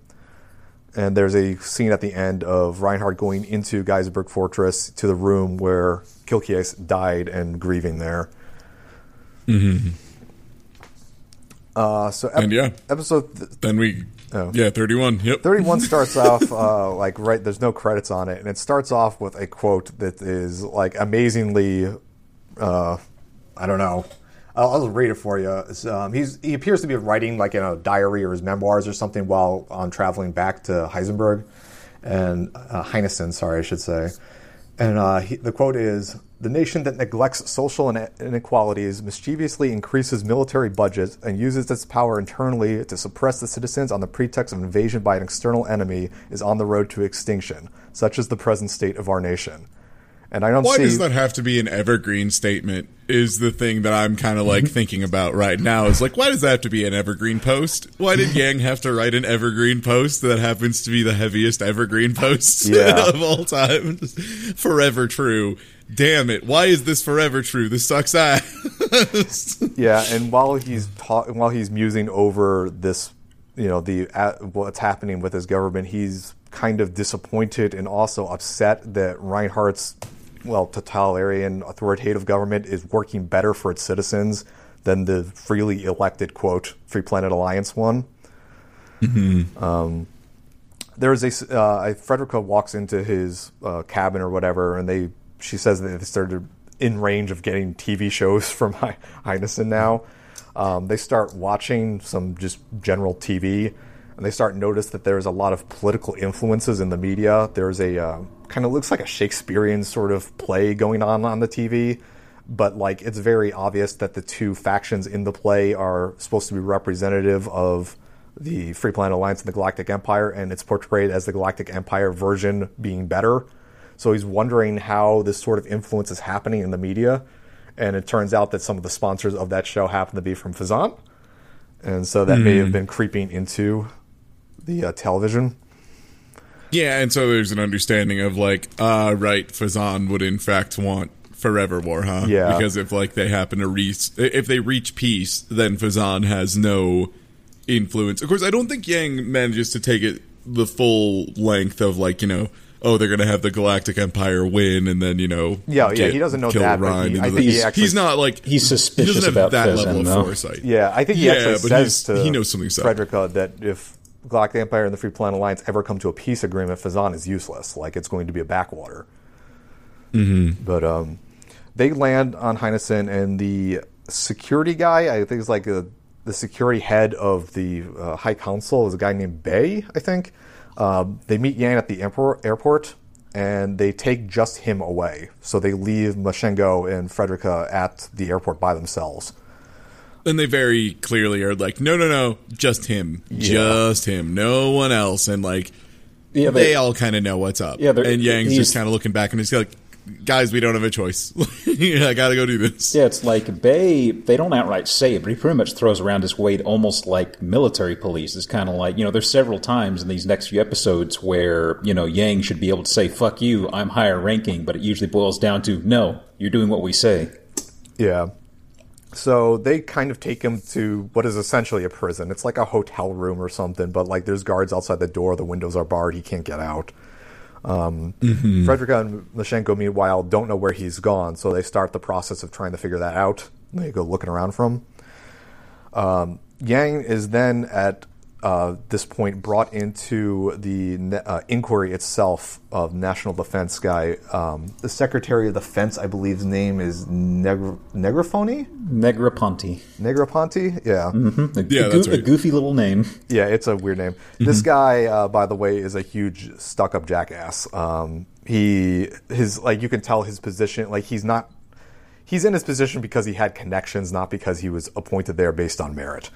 And there's a scene at the end of Reinhardt going into Gaiesburg Fortress to the room where Kircheis died and grieving there. Mm-hmm. Uh, so ep- and yeah, episode. Th- then we oh. yeah, thirty-one. Yep, thirty-one starts off uh, like right. There's no credits on it, and it starts off with a quote that is like amazingly uh, I don't know. I'll, I'll, read it for you. Um, he appears to be writing like in a diary or his memoirs or something while on traveling back to Heisenberg and uh, Heinessen, sorry, I should say. And uh, he, the quote is The nation that neglects social inequalities mischievously increases military budgets and uses its power internally to suppress the citizens on the pretext of invasion by an external enemy is on the road to extinction. Such is the present state of our nation. And I don't Why see. does that have to be an evergreen statement? Is the thing that I'm kind of like mm-hmm. thinking about right now. Is like, why does that have to be an evergreen post? Why did Yang have to write an evergreen post that happens to be the heaviest evergreen post yeah. of all time? forever true. Damn it! Why is this forever true? This sucks ass. yeah, and while he's ta- while he's musing over this, you know, the uh, what's happening with his government, he's kind of disappointed and also upset that Reinhardt's well, totalitarian authoritative government is working better for its citizens than the freely elected quote Free Planet Alliance one. Mm-hmm. Um, there is a uh, Frederica walks into his uh, cabin or whatever, and they she says that they started in range of getting TV shows from Heinessen now. Um, they start watching some just general TV, and they start notice that there's a lot of political influences in the media. There's a uh, kind of looks like a Shakespearean sort of play going on on the TV, but like it's very obvious that the two factions in the play are supposed to be representative of the Free Planet Alliance and the Galactic Empire, and it's portrayed as the Galactic Empire version being better. So he's wondering how this sort of influence is happening in the media, and it turns out that some of the sponsors of that show happen to be from Phezzan, and so that mm. may have hmm. been creeping into the uh, television. Yeah, and so there's an understanding of like, uh, right, Phezzan would in fact want forever war, huh? Yeah. Because if like they happen to reach, if they reach peace, then Phezzan has no influence. Of course, I don't think Yang manages to take it the full length of like you know. Oh, they're gonna have the Galactic Empire win, and then you know, yeah, yeah. He doesn't know that. But he, I think he's, actually, he's not like he's suspicious he doesn't have about that Phezzan, level though. of foresight. Yeah, I think he yeah, actually says to he knows something. Frederica that if Galactic Empire and the Free Planet Alliance ever come to a peace agreement, Phezzan is useless. Like it's going to be a backwater. Mm-hmm. But um, they land on Heinessen, and the security guy, I think, is like a, the security head of the uh, High Council, is a guy named Bay, I think. Uh, they meet Yang at the emperor, airport, and they take just him away. So they leave Machungo and Frederica at the airport by themselves. And they very clearly are like, no, no, no, just him, yeah. just him, no one else, and like, yeah, they, they all kind of know what's up. Yeah, and Yang's just kind of looking back and he's like, guys, we don't have a choice. I gotta go do this. Yeah, it's like Bay. They don't outright say it, but he pretty much throws around his weight almost like military police. It's kind of like you know, there's several times in these next few episodes where you know Yang should be able to say "fuck you," I'm higher ranking, but it usually boils down to no, you're doing what we say. Yeah. So they kind of take him to what is essentially a prison. It's like a hotel room or something, but like there's guards outside the door. The windows are barred. He can't get out. Um, mm-hmm. Frederica and Machungo, meanwhile, don't know where he's gone, so they start the process of trying to figure that out. They go looking around for him. Um, Yang is then at uh, this point brought into the ne- uh, inquiry itself of national defense guy. Um, the Secretary of Defense, I believe, his name is Negr- Negrophony? Negroponte. Negroponte? Yeah. A, Yeah, a that's a goofy little name. Yeah, it's a weird name. This guy, uh, by the way, is a huge stuck-up jackass. Um, he, his, like, you can tell his position. Like, he's not. He's in his position because he had connections, not because he was appointed there based on merit.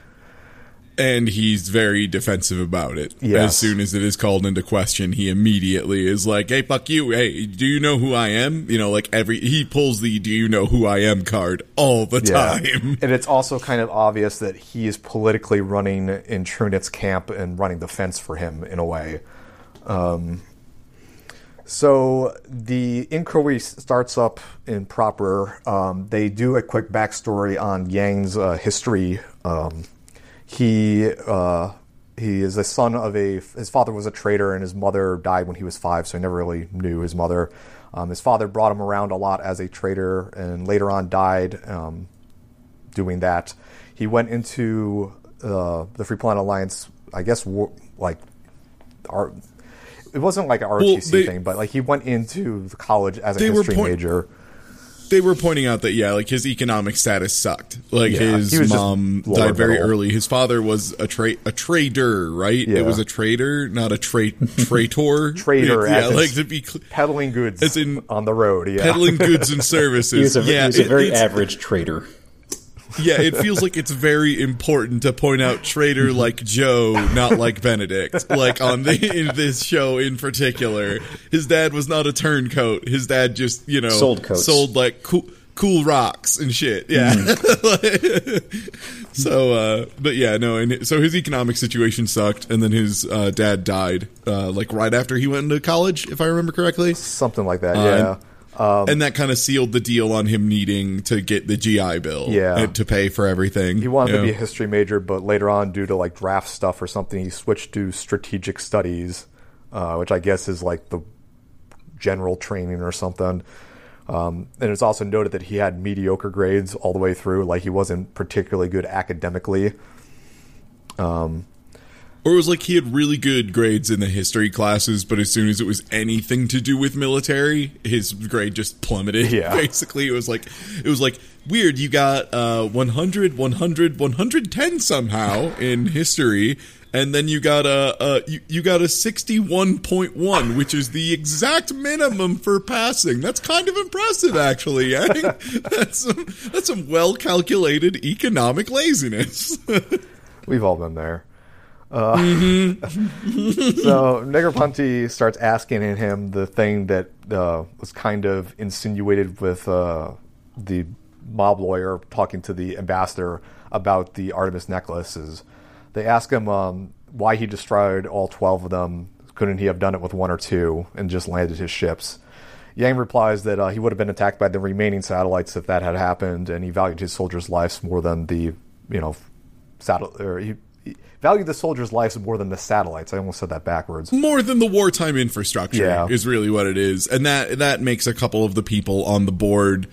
And he's very defensive about it. Yes. As soon as it is called into question, he immediately is like, "Hey, fuck you! Hey, do you know who I am?" You know, like every he pulls the "Do you know who I am?" card all the time. And it's also kind of obvious that he is politically running in Trunicht's camp and running the fence for him in a way. Um, so the inquiry starts up in proper. Um, they do a quick backstory on Yang's uh, history. Um, he uh, he is the son of a his father was a trader and his mother died when he was five, so he never really knew his mother. Um, his father brought him around a lot as a trader, and later on died um, doing that. He went into uh, the Free Planet Alliance, I guess, war, like our. It wasn't like an ROTC they- thing, but like he went into the college as a were history point- major. They were pointing out that yeah, like his economic status sucked. Like Yeah, his he was just mom died very early. His father was a tra- a trader, right? Yeah. It was a trader, not a tra- traitor. Trader, yeah, like to be cl- Peddling goods As in on the road, yeah. peddling goods and services. He was a, yeah, he was a very average trader. Yeah, it feels like it's very important to point out traitor like Joe, not like Benedict. Like on the in this show in particular, his dad was not a turncoat. His dad just you know Sold coats. sold like cool cool rocks and shit. Yeah. so, uh, but yeah, no, and so his economic situation sucked, and then his uh, dad died uh, like right after he went into college, if I remember correctly. Something like that, Uh, yeah. and that kind of sealed the deal on him needing to get the GI Bill, Yeah. and to pay for everything. He wanted to be a history major, but later on, due to like draft stuff or something, he switched to strategic studies, uh, which I guess is like the general training or something. Um, and it's also noted that he had mediocre grades all the way through. Like he wasn't particularly good academically. Or it was like he had really good grades in the history classes, but as soon as it was anything to do with military, his grade just plummeted. Yeah. Basically, it was like it was like weird. You got uh 100, 100, 110 somehow in history, and then you got a, a you, you got a 61.1, which is the exact minimum for passing. That's kind of impressive actually. Yang. that's some, that's some well calculated economic laziness. We've all been there. Uh, so Negroponte starts asking him the thing that uh, was kind of insinuated with uh, the mob lawyer talking to the ambassador about the Artemis necklaces. They ask him um, why he destroyed all 12 of them. Couldn't he have done it with one or two and just landed his ships? Yang replies that uh, he would have been attacked by the remaining satellites if that had happened, and he valued his soldiers' lives more than the, you know, satel- he, he valued the soldiers' lives more than the satellites. I almost said that backwards. more than the wartime infrastructure Yeah. is really what it is and that that makes a couple of the people on the board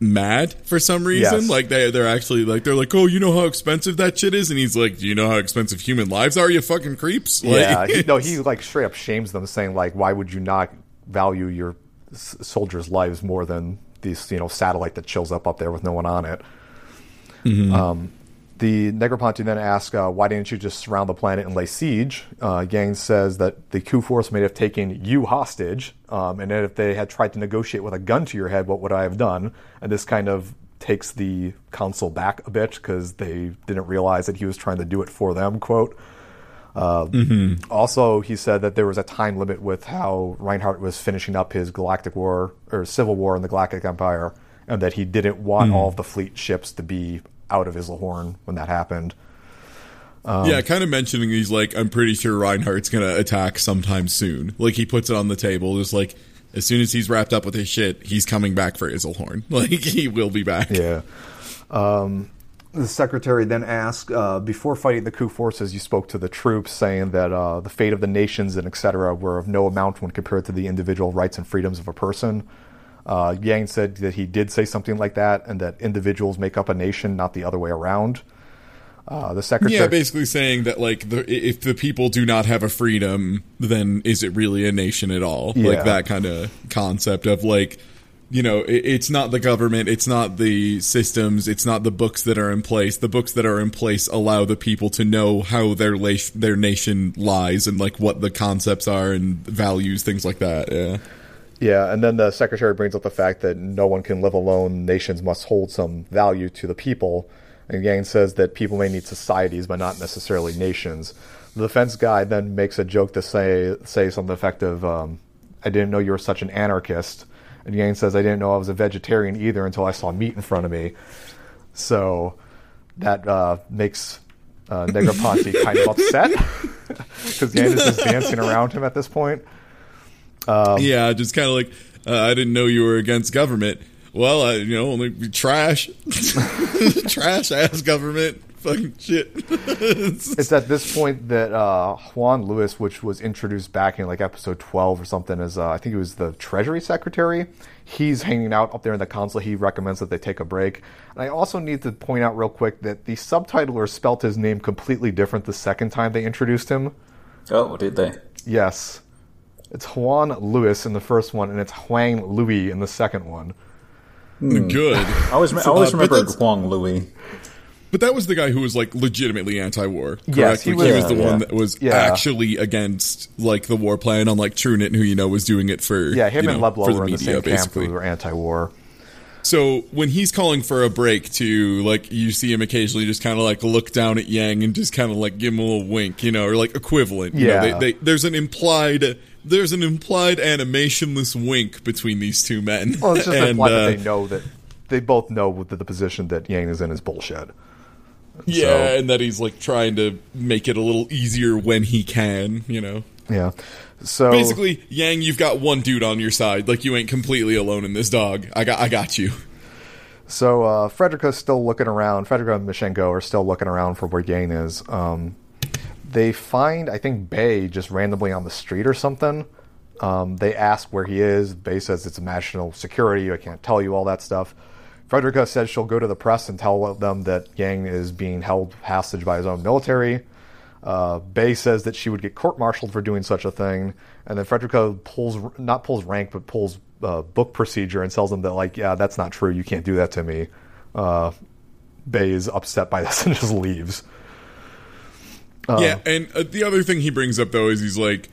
mad for some reason Yes. like they they're actually like they're like oh you know how expensive that shit is and he's like do you know how expensive human lives are you fucking creeps like, Yeah, he, no, he like straight up shames them, saying like, "Why would you not value your s- soldiers' lives more than this, you know, satellite that chills up up there with no one on it?" Um, the Negroponte then asks, uh, "Why didn't you just surround the planet and lay siege?" Uh, Yang says that the coup force may have taken you hostage, um, and that if they had tried to negotiate with a gun to your head, what would I have done? And this kind of takes the council back a bit because they didn't realize that he was trying to do it for them. Quote. Also, he said that there was a time limit with how Reinhardt was finishing up his Galactic War or Civil War in the Galactic Empire, and that he didn't want all of the fleet ships to be out of Iserlohn when that happened. yeah kind of mentioning he's like i'm pretty sure reinhardt's gonna attack sometime soon like he puts it on the table just like as soon as he's wrapped up with his shit he's coming back for iserlohn like he will be back Yeah. Um, the secretary then asked, uh, before fighting the coup forces, you spoke to the troops, saying that uh, the fate of the nations and etc. were of no amount when compared to the individual rights and freedoms of a person. Uh, Yang said that he did say something like that, and that individuals make up a nation, not the other way around. Uh, the secretary, Yeah, basically saying that like the, if the people do not have a freedom, then is it really a nation at all? Yeah. Like that kind of concept of like, you know, it, it's not the government, it's not the systems, it's not the books that are in place. The books that are in place allow the people to know how their la- their nation lies and like what the concepts are and values, things like that. Yeah. Yeah, and then the secretary brings up the fact that no one can live alone. Nations must hold some value to the people. And Yang says that people may need societies, but not necessarily nations. The defense guy then makes a joke to say say something effective. Um, I didn't know you were such an anarchist. And Yang says, I didn't know I was a vegetarian either until I saw meat in front of me. So that uh, makes uh, Negroponte kind of upset because Yang is just dancing around him at this point. Um, yeah, just kind of like uh, I didn't know you were against government. Well, I, you know, only trash, trash ass government, fucking shit. it's at this point that uh, Juan Lewis, which was introduced back in like episode 12 or something, as uh, I think he was the Treasury Secretary. He's hanging out up there in the console. He recommends that they take a break. And I also need to point out real quick that the subtitler spelt his name completely different the second time they introduced him. Oh, did they? Yes. It's Juan Lewis in the first one, and it's Huang Louis in the second one. Good. I always, I always Uh, but remember Huang Louis. But that was the guy who was like legitimately anti-war. Correct? Yes, he Like, was- the yeah, one yeah. that was Yeah. actually against like the war plan, unlike Trunicht, who you know was doing it for Yeah, him you and know, Lebello for were in the media, same camp basically. who were anti-war. So when he's calling for a break to like you see him occasionally just kind of like look down at Yang and just kind of like give him a little wink, you know, or like equivalent. You know, Yeah. they, they, there's an implied there's an implied animationless wink between these two men. Well, it's just and, implied uh, that they know that they both know that the position that Yang is in is bullshit. yeah, so- and that he's like trying to make it a little easier when he can, you know. Yeah. So Basically, Yang, you've got one dude on your side. Like you ain't completely alone in this dog. I got I got you. So uh, Frederica's still looking around. Frederica and Machungo are still looking around for where Yang is. Um, they find, I think, Bay just randomly on the street or something. Um, they ask where he is. Bay says it's national security. I can't tell you all that stuff. Frederica says she'll go to the press and tell them that Yang is being held hostage by his own military. Uh, Bay says that she would get court-martialed for doing such a thing, and then Frederica pulls not pulls rank but pulls uh, book procedure and tells them that like, yeah, that's not true. You can't do that to me. Uh, Bay is upset by this and just leaves. Yeah, and uh, the other thing he brings up though is he's like,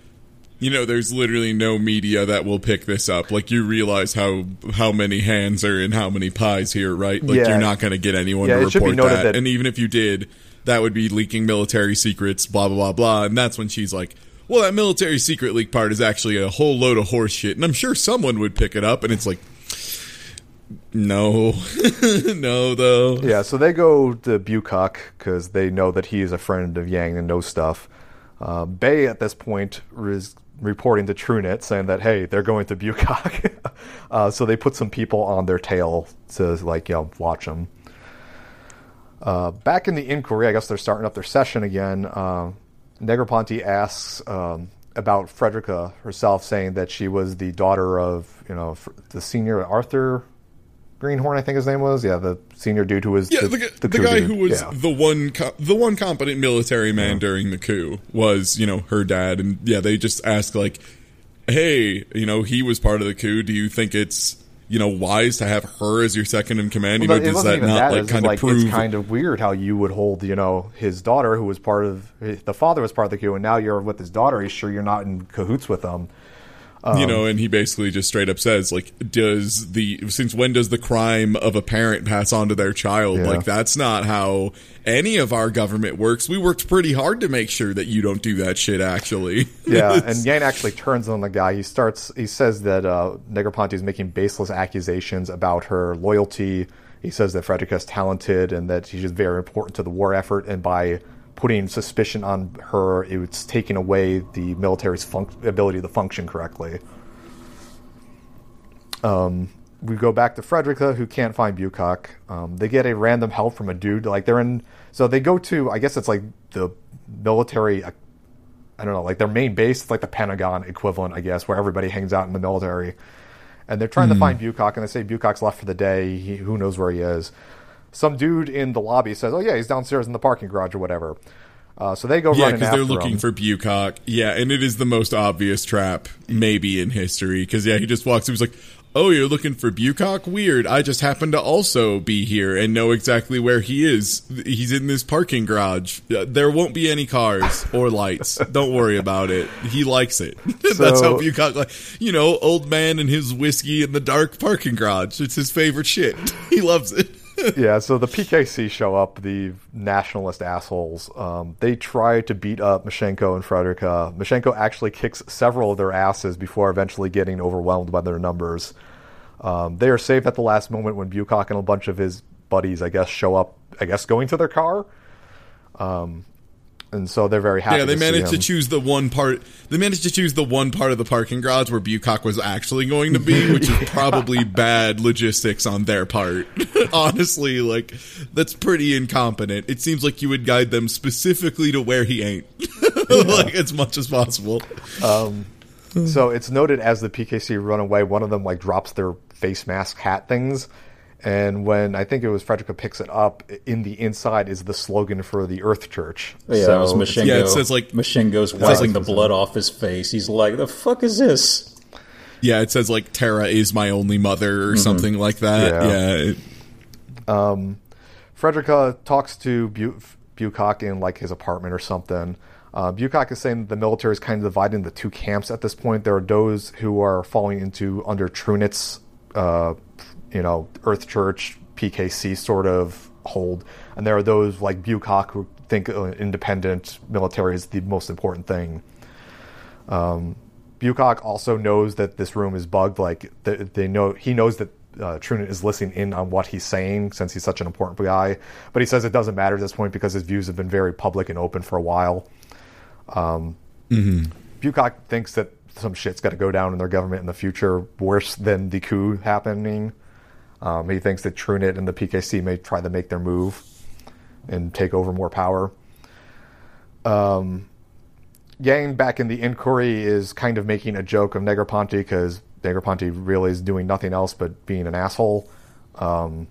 you know, there's literally no media that will pick this up. Like you realize how how many hands are in how many pies here, right? Like Yeah. you're not going to get anyone Yeah, to it should be report that. that- and even if you did, that would be leaking military secrets, blah blah blah blah. And that's when she's like. Well, that military secret leak part is actually a whole load of horseshit, and I'm sure someone would pick it up. And it's like, no, no, though. Yeah, so they go to Bucock because they know that he is a friend of Yang and knows stuff. Uh, Bay at this point is reporting to Trunicht saying that hey, they're going to Bucock. uh, so they put some people on their tail to like you know watch them. Uh, back in the inquiry, I guess they're starting up their session again. Uh, Negroponte asks um, about Frederica herself, saying that she was the daughter of you know the senior Arthur Greenhorn, I think his name was. Yeah, the senior dude who was Yeah, the, the, the the guy dude. who was Yeah. the one co- the one competent military man during the coup was you know her dad, and yeah, they just asked like, "Hey, you know, he was part of the coup. Do you think it's you know wise to have her as your second in command? You But know, it does wasn't that even not that. like kind of like prove?" it's kind of weird how you would hold, you know, his daughter who was part of the father was part of the coup, and now you're with his daughter. He's sure you're not in cahoots with them. You know, and he basically just straight up says like, "Does the since when does the crime of a parent pass on to their child? Yeah. Like that's not how any of our government works. We worked pretty hard to make sure that you don't do that shit. Actually, Yeah, and Yang actually turns on the guy. He starts. He says that uh, Negroponte is making baseless accusations about her loyalty. He says that Frederica is talented and that she's just very important to the war effort. And by putting suspicion on her, it's taking away the military's func- ability to function correctly. Um, we go back to Frederica, who can't find Bucock. Um, they get a random help from a dude. Like they're in. So they go to. I guess it's like the military I don't know, like their main base, it's like the Pentagon equivalent, I guess, where everybody hangs out in the military. And they're trying to find Bucock, and they say Bucock's left for the day. He, who knows where he is? Some dude in the lobby says, "Oh yeah, he's downstairs in the parking garage or whatever." Uh, so they go Yeah, because they're looking him. for Bucock. Yeah, and it is the most obvious trap maybe in history. Because yeah, he just walks. He was like, "Oh, you're looking for Bucock? Weird. I just happen to also be here and know exactly where he is. He's in this parking garage. Uh, There won't be any cars or lights. Don't worry about it. He likes it. That's So- how Bucock like. You know, old man and his whiskey in the dark parking garage. It's his favorite shit. He loves it." Yeah, so the PKC show up, the nationalist assholes. Um, they try to beat up Machungo and Frederica. Machungo actually kicks several of their asses before eventually getting overwhelmed by their numbers. Um, they are saved at the last moment when Bucock and a bunch of his buddies, I guess, show up, I guess, going to their car. Um, and so they're very happy Yeah, they to managed to choose the one part. They managed to choose the one part of the parking garage where Bucock was actually going to be, which is probably bad logistics on their part. Honestly, like that's pretty incompetent. It seems like you would guide them specifically to where he ain't, like as much as possible. Um, so it's noted as the PKC run away, one of them like drops their face mask hat things, and when I think it was Frederica picks it up, in the inside is the slogan for the Earth Church. Yeah, so it was Machungo. Yeah, it says, like- Machungo's wiping the blood off his face. He's like, "The fuck is this?" Yeah, it says like Tara is my only mother or something like that. Yeah. Yeah, it- Frederica talks to Bu- Bucock in like his apartment or something. Uh, Bucock is saying that the military is kind of divided into two camps at this point. There are those who are falling into under Trunicht's, uh, you know, Earth Church PKC sort of hold, and there are those like Bucock who think uh, independent military is the most important thing. Um, Bucock also knows that this room is bugged. Like they, they know, he knows that uh, Trunicht is listening in on what he's saying since he's such an important guy. But he says it doesn't matter at this point because his views have been very public and open for a while. Um, Bucock thinks that some shit's got to go down in their government in the future, worse than the coup happening. Um, he thinks that Trunicht and the PKC may try to make their move and take over more power. Yang back in the inquiry is kind of making a joke of Negroponte because Negroponte really is doing nothing else but being an asshole. Um,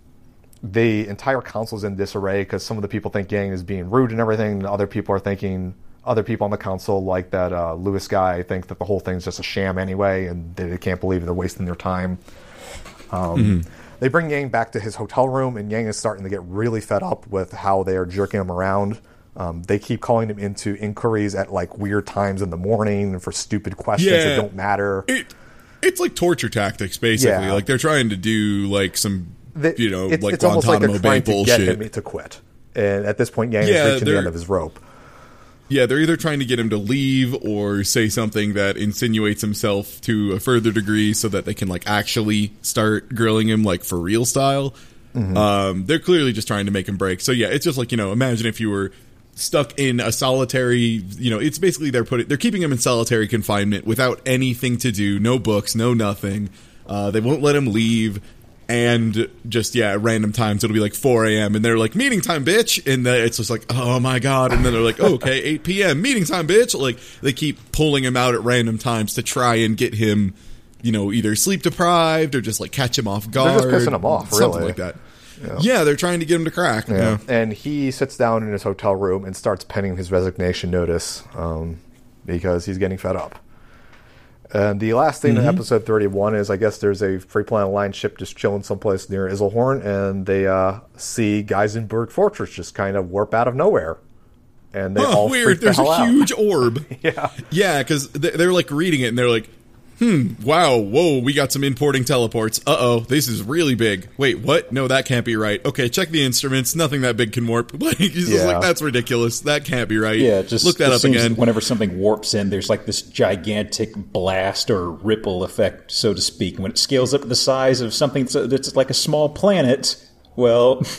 the entire council's in disarray because some of the people think Yang is being rude and everything, and other people are thinking, other people on the council, like that uh, Lewis guy, think that the whole thing's just a sham anyway, and they, can't believe they're wasting their time. Um, They bring Yang back to his hotel room, and Yang is starting to get really fed up with how they are jerking him around. Um, they keep calling him into inquiries at like weird times in the morning for stupid questions that don't matter. it it's like torture tactics basically. Yeah. Like they're trying to do like some They- you know it's, like it's almost like Guantanamo they're trying to get him to quit. And at this point, Yang Yeah, is reaching the end of his rope. Yeah, they're either trying to get him to leave or say something that insinuates himself to a further degree so that they can like actually start grilling him like for real style. Um, they're clearly just trying to make him break. So yeah, it's just like, you know, imagine if you were stuck in a solitary, you know, it's basically they're putting they're keeping him in solitary confinement without anything to do, no books, no nothing. Uh, they won't let him leave and just yeah, at random times it'll be like 4 a.m. and they're like meeting time, bitch, and then it's just like oh my god, and then they're like oh, okay, 8 p.m. meeting time, bitch. Like they keep pulling him out at random times to try and get him, you know, either sleep deprived or just like catch him off guard, just pissing him off, something really. like that. Yeah. they're trying to get him to crack. Yeah. And he sits down in his hotel room and starts penning his resignation notice um, because he's getting fed up. And the last thing in episode 31 is I guess there's a Free Planet Line ship just chilling someplace near Iserlohn, and they uh, see Gaiesburg Fortress just kind of warp out of nowhere. And they Huh, all weird. freak the There's hell a out. huge orb. Yeah. Yeah, because they're like reading it and they're like, hmm, wow, whoa, we got some importing teleports. Uh oh, this is really big. Wait, what? No, that can't be right. Okay, check the instruments. Nothing that big can warp. Like, he's just Yeah. like, that's ridiculous. That can't be right. Yeah, just look that up again. Whenever something warps in, there's like this gigantic blast or ripple effect, so to speak. When it scales up to the size of something that's like a small planet, well,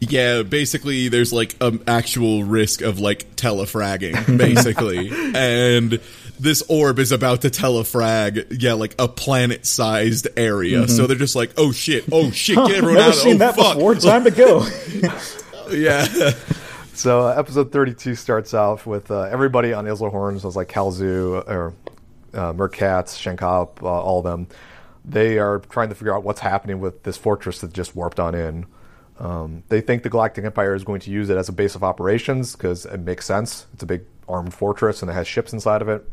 Yeah, basically, there's like an actual risk of like telefragging, basically, and this orb is about to telefrag, yeah, like a planet-sized area. So they're just like, oh shit, oh shit, get everyone never out! seen oh that fuck, before. Time to go. yeah. So uh, episode 32 starts off with uh, everybody on Iserlohn, so it's like Kalzu or uh, Merkatz, Schenkopp, uh, all of them. They are trying to figure out what's happening with this fortress that just warped on in. Um, they think the Galactic Empire is going to use it as a base of operations because it makes sense. It's a big armed fortress and it has ships inside of it.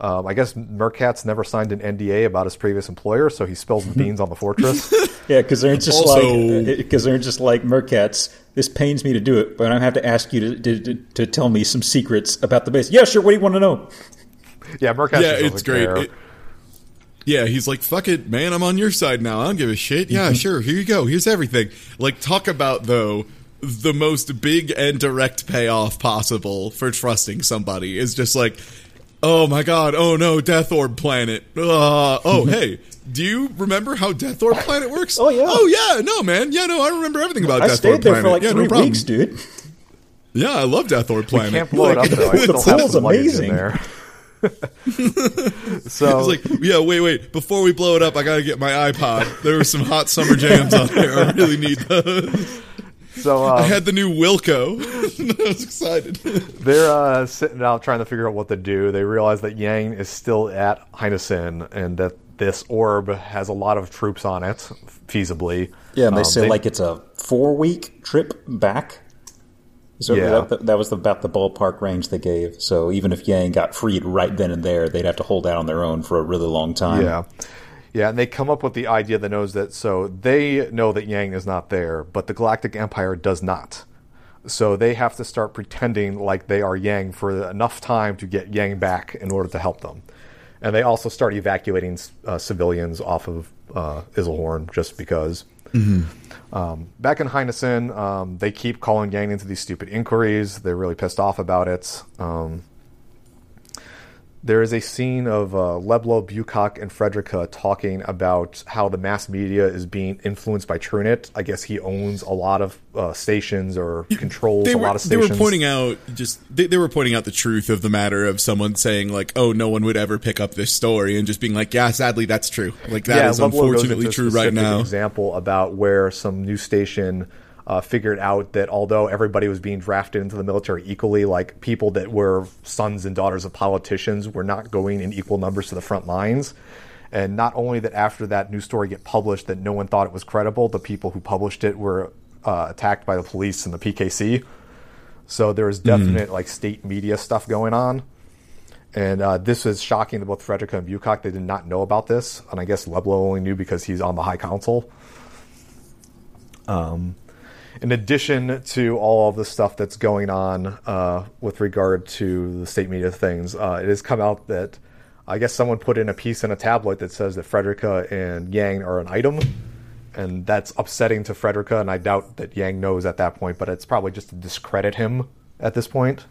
Um, I guess Merkatz never signed an NDA about his previous employer, so he spills the beans on the fortress. Yeah, because they're just Also- like because they're just like Merkatz. This pains me to do it, but I have to ask you to, to, to, to tell me some secrets about the base. Yeah, sure. What do you want to know? yeah, Mercat yeah, it's great. It- yeah, he's like, "Fuck it, man! I'm on your side now. I don't give a shit." Yeah, Mm-hmm. sure. Here you go. Here's everything. Like, talk about though the most big and direct payoff possible for trusting somebody is just like, "Oh my god! Oh no, Death Orb planet! Uh, oh hey." Do you remember how Death Orb Planet works? Oh, yeah. Oh yeah. No, man. Yeah, no. I remember everything about I Death stayed Orb there Planet. for like yeah, three no problem. weeks, dude. Yeah, I love Death Orb Planet. Can't blow it up though. I the still have pool's some luggage in amazing. there. so It's like, yeah, wait, wait. Before we blow it up, I gotta get my iPod. There were some hot summer jams on there. I really need those. So I um, had the new Wilco. I was excited. they're uh, sitting out trying to figure out what to do. They realize that Yang is still at Heinessen and that this orb has a lot of troops on it, feasibly. Yeah, and they Um, say like it's a four week trip back. So Yeah. that, that was about the ballpark range they gave. So even if Yang got freed right then and there, they'd have to hold out on their own for a really long time. Yeah. Yeah, and they come up with the idea that knows that so they know that Yang is not there, but the Galactic Empire does not. So they have to start pretending like they are Yang for enough time to get Yang back in order to help them. And they also start evacuating uh, civilians off of uh, Iserlohn just because. Um, back in Heinessen, um, they keep calling Yang into these stupid inquiries. They're really pissed off about it. Um, there is a scene of uh, Lebello, Bucock, and Frederica talking about how the mass media is being influenced by Trunicht. I guess he owns a lot of uh, stations or controls They a were, lot of stations. they were pointing out just they, they were pointing out the truth of the matter of someone saying like, "Oh, no one would ever pick up this story," and just being like, "Yeah, sadly, that's true. Like that is Lebello unfortunately true right now." Example about where some new station uh, figured out that although everybody was being drafted into the military equally, like people that were sons and daughters of politicians were not going in equal numbers to the front lines. And not only that, after that news story get published, that no one thought it was credible. The people who published it were uh, attacked by the police and the PKC. So there was definite like state media stuff going on. And uh, this is shocking to both Frederica and Bucock. They did not know about this, and I guess Lebello only knew because he's on the High Council. Um, in addition to all of the stuff that's going on uh, with regard to the state media things, uh, it has come out that I guess someone put in a piece in a tablet that says that Frederica and Yang are an item, and that's upsetting to Frederica. And I doubt that Yang knows at that point, but it's probably just to discredit him at this point.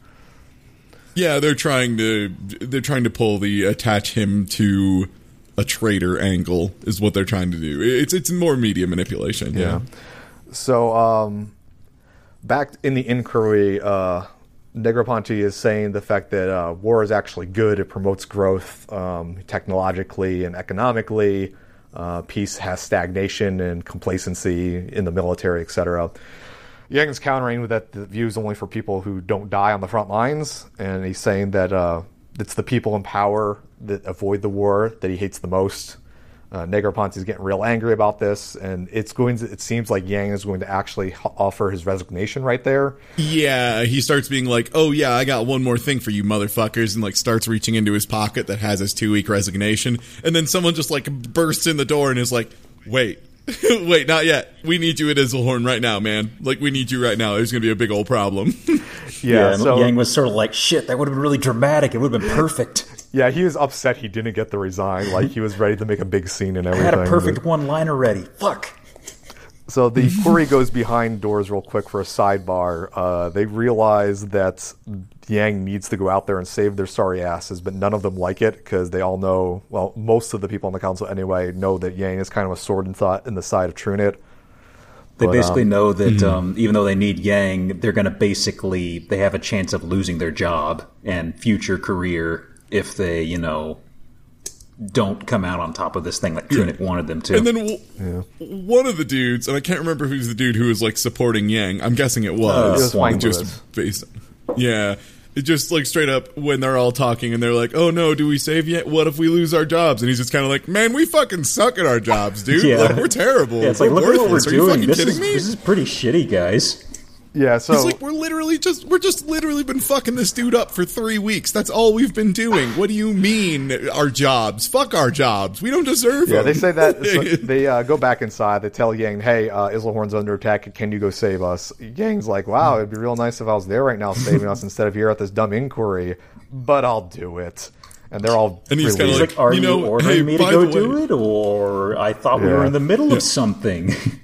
Yeah, they're trying to they're trying to pull the attach him to a traitor angle is what they're trying to do. It's it's more media manipulation. Yeah. So, um, back in the inquiry, uh, Negroponte is saying the fact that uh, war is actually good. It promotes growth um, technologically and economically. Uh, peace has stagnation and complacency in the military, etc. Yang is countering that the view is only for people who don't die on the front lines, and he's saying that uh, it's the people in power that avoid the war that he hates the most. Uh, Negroponte is getting real angry about this, and it's going to. It seems like Yang is going to actually h- offer his resignation right there. Yeah, he starts being like, "Oh yeah, I got one more thing for you motherfuckers," and like starts reaching into his pocket that has his two week resignation, and then someone just like bursts in the door and is like, "Wait, wait, not yet. We need you at Iserlohn right now, man. Like we need you right now. There's gonna be a big old problem." Yeah, and so Yang was sort of like, shit, that would have been really dramatic. It would have been perfect. Yeah, he was upset he didn't get the resign. Like he was ready to make a big scene and everything. I everything. had a perfect one liner ready. Fuck. So the query goes behind doors real quick for a sidebar. Uh, they realize that Yang needs to go out there and save their sorry asses, but none of them like it because they all know. Well, most of the people on the council anyway know that Yang is kind of a sword in, thought in the side of Trunicht. They But, basically um, know that um, even though they need Yang, they're going to basically they have a chance of losing their job and future career if they, you know, don't come out on top of this thing like Trunicht wanted them to. And then w- one of the dudes, and I can't remember who's the dude who was like supporting Yang. I'm guessing it was Uh, He was just based. Yeah, just like straight up when they're all talking and they're like, "Oh no, do we save yet? What if we lose our jobs?" And he's just kind of like, "Man, we fucking suck at our jobs, dude. Yeah. Like we're terrible. Yeah, it's like we're look at what we're worthless. Are you doing. fucking This kidding is me?" this is pretty shitty, guys. Yeah, so He's like, we're literally just we're just literally been fucking this dude up for three weeks. That's all we've been doing. What do you mean our jobs? Fuck our jobs. We don't deserve Yeah, them. they say that so they uh, go back inside. They tell Yang, "Hey, uh, Iserlohn's under attack. Can you go save us?" Yang's like, "Wow, it'd be real nice if I was there right now, saving us instead of here at this dumb inquiry." But I'll do it. And they're all And he's kinda He's relieved. like, "Are you you, know, ordering hey, me to by go the do way- it, or I thought we were in the middle of something?"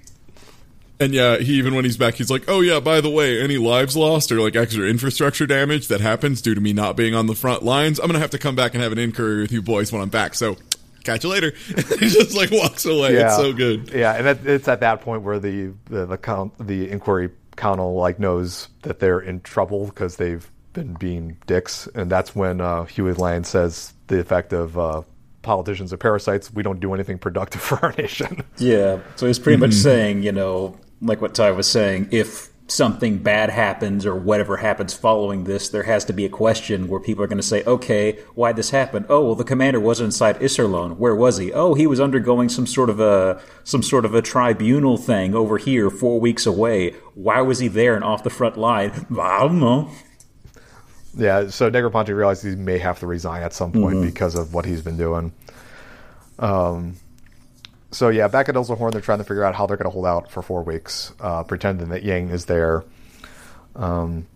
And yeah, he even when he's back, he's like, "Oh yeah, by the way, any lives lost or like extra infrastructure damage that happens due to me not being on the front lines, I'm gonna have to come back and have an inquiry with you boys when I'm back. So, catch you later." he just like walks away. It's so good. Yeah, and it, it's at that point where the the the, count, the inquiry council like knows that they're in trouble because they've been being dicks, and that's when uh, Huey Lang says the effect of uh, politicians are parasites. We don't do anything productive for our nation. Yeah. So he's pretty Mm-hmm. much saying, you know, like what Ty was saying, if something bad happens or whatever happens following this, there has to be a question where people are going to say, okay, why'd this happen? Oh, well, the commander wasn't inside Iserlohn. Where was he? Oh, he was undergoing some sort of a some sort of a tribunal thing over here, four weeks away. Why was he there and off the front line? I don't know. Yeah, so Negroponte realizes he may have to resign at some point because of what he's been doing. Um, so yeah, back at Iserlohn, they're trying to figure out how they're going to hold out for four weeks, uh, pretending that Yang is there. Um,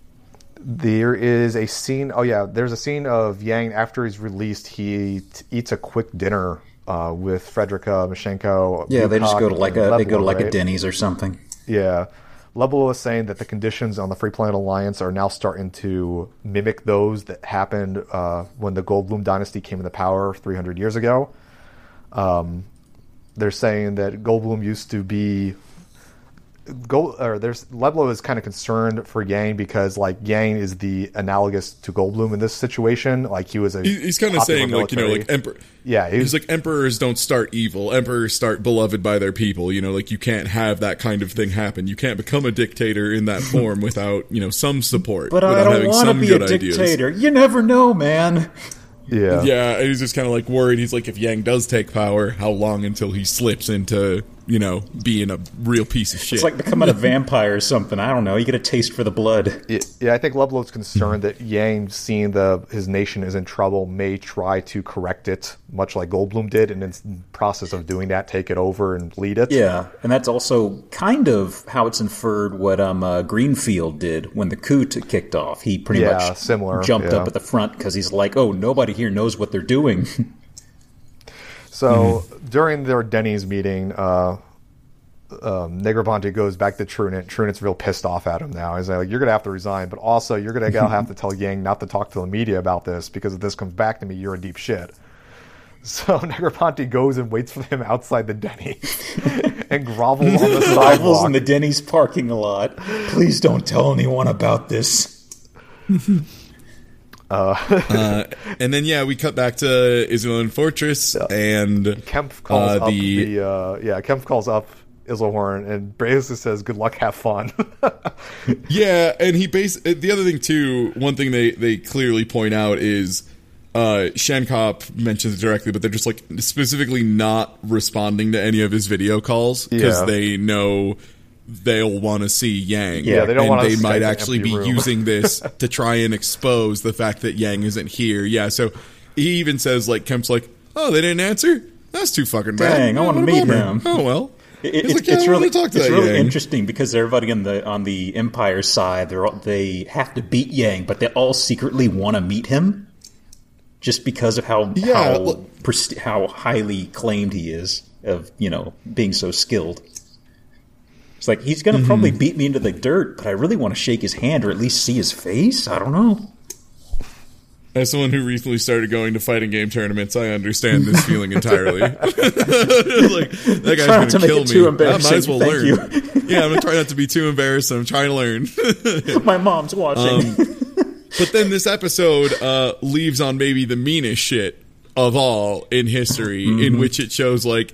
there is a scene. Oh yeah, there's a scene of Yang after he's released. He t- eats a quick dinner uh, with Frederica Mashenko. Yeah, they just go to like a they go to like a? Denny's or something. Yeah. Lebello is saying that the conditions on the Free Planet Alliance are now starting to mimic those that happened uh, when the Goldenbaum dynasty came into power 300 years ago. Um, they're saying that Goldenbaum used to be. Gold, or there's Lebello is kind of concerned for Yang because like Yang is the analogous to Goldenbaum in this situation. Like he was a He- He's kind of popular saying like you know like emperor. Yeah, he he's like emperors don't start evil. Emperors start beloved by their people. You know, like you can't have that kind of thing happen. You can't become a dictator in that form without you know some support. But I without don't having want to some be a good ideas. dictator. You never know, man. Yeah Yeah, and he's just kind of like worried. He's like, if Yang does take power, how long until he slips into you know being a real piece of shit? It's like becoming a vampire or something. I don't know. You get a taste for the blood. Yeah, yeah, I think Lebello's concerned that Yang, seeing the his nation is in trouble, may try to correct it, much like Goldenbaum did, and in the process of doing that, take it over and lead it. Yeah, and that's also kind of how it's inferred what um, uh, Greenfield did when the coup t- kicked off. He pretty Yeah, much similar, jumped yeah. up at the front because he's like, "Oh, nobody here knows what they're doing." So during their Denny's meeting, uh, um, Negroponte goes back to Trunicht. Trunicht's real pissed off at him now. He's like, "You're gonna have to resign, but also you're gonna have to tell Yang not to talk to the media about this because if this comes back to me, you're in deep shit." So Negroponte goes and waits for him outside the Denny's and grovels on the sidewalk. in the Denny's parking lot. Please don't tell anyone about this. Uh, and then yeah, we cut back to Island Fortress and Kempf calls uh, up the- the, uh, yeah Kempf calls up Iserlohn and basically says good luck have fun Yeah, and he base the other thing too. One thing they they clearly point out is uh Schenkopp mentions it directly, but they're just like specifically not responding to any of his video calls because Yeah. they know they'll want to see Yang. Yeah, they don't and wanna they might actually be room. using this to try and expose the fact that Yang isn't here. Yeah, so he even says like Kempf's like, oh, they didn't answer. That's too fucking bad. Dang, I Oh, wanna meet him. Oh well. It, it's, like, yeah, it's really, to it's really Yang. interesting because everybody on the on the Empire side, they're they have to beat Yang, but they all secretly want to meet him, just because of how Yeah, how presti- how highly claimed he is of you know being so skilled. It's like he's Mm-hmm. gonna probably beat me into the dirt, but I really want to shake his hand or at least see his face. I don't know. As someone who recently started going to fighting game tournaments, I understand this feeling entirely. like that guy's gonna to kill me. I might as well learn. yeah, I'm gonna try not to be too embarrassed. I'm trying to learn. My mom's watching. but then this episode uh, leaves on maybe the meanest shit of all in history, Mm-hmm. in which it shows like,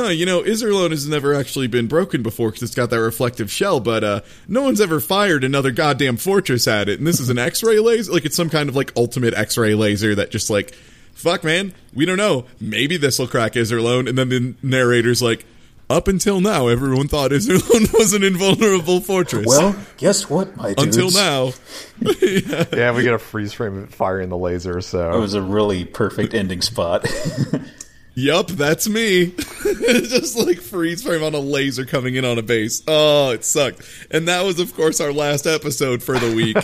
huh, you know, Iserlohn has never actually been broken before because it's got that reflective shell, but uh, no one's ever fired another goddamn fortress at it. And this is an X-ray laser, like it's some kind of like ultimate X-ray laser that just like, fuck, man, we don't know. Maybe this will crack Iserlohn. And then the narrator's like, up until now, everyone thought Iserlohn was an invulnerable fortress. Well, guess what, my dudes? until now, Yeah, we get a freeze frame of it firing the laser. So. It was a really perfect ending spot. Yup, that's me. Just like freeze frame on a laser coming in on a base. Oh, it sucked. And that was, of course, our last episode for the week.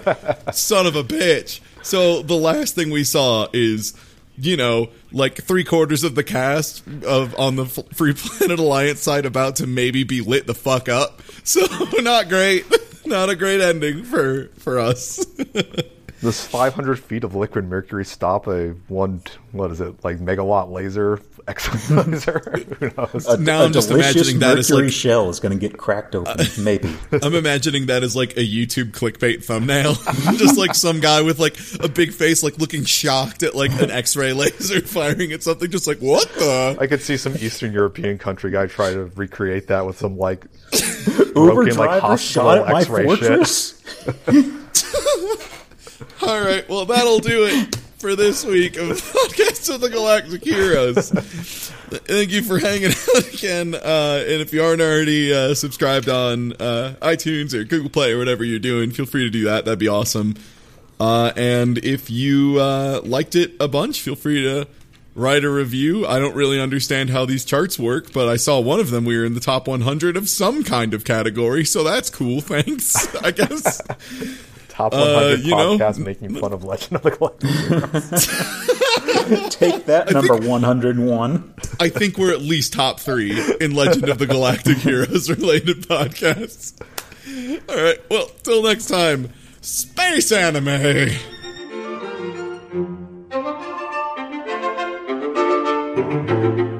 Son of a bitch. So the last thing we saw is, you know, like three quarters of the cast of on the F- Free Planet Alliance side about to maybe be lit the fuck up. So not great. Not a great ending for for us. Does 500 feet of liquid mercury stop a one? What is it like megawatt laser? X ray laser? Who knows? A, Now a I'm just delicious imagining that as, mercury like- shell is going to get cracked open. Maybe. I'm imagining that as like a YouTube clickbait thumbnail. Just like some guy with like a big face, like looking shocked at like an X-ray laser firing at something. Just like what the? I could see some Eastern European country guy try to recreate that with some like broken like Uber driver hospital shot at my X-ray shit. fortress. All right, well that'll do it for this week of Podcast of the Galactic Heroes. Thank you for hanging out again. Uh, and if you aren't already uh, subscribed on uh, iTunes or Google Play or whatever you're doing, feel free to do that. That'd be awesome. Uh, and if you uh, liked it a bunch, feel free to write a review. I don't really understand how these charts work, but I saw one of them. We were in the top 100 of some kind of category, so that's cool. Thanks, I guess. Top uh, 100 you know- podcasts making fun of Legend of the Galactic. Take that, number 101. I think we're at least top three in Legend of the Galactic Heroes related podcasts. All right, well, till next time, space anime. Thank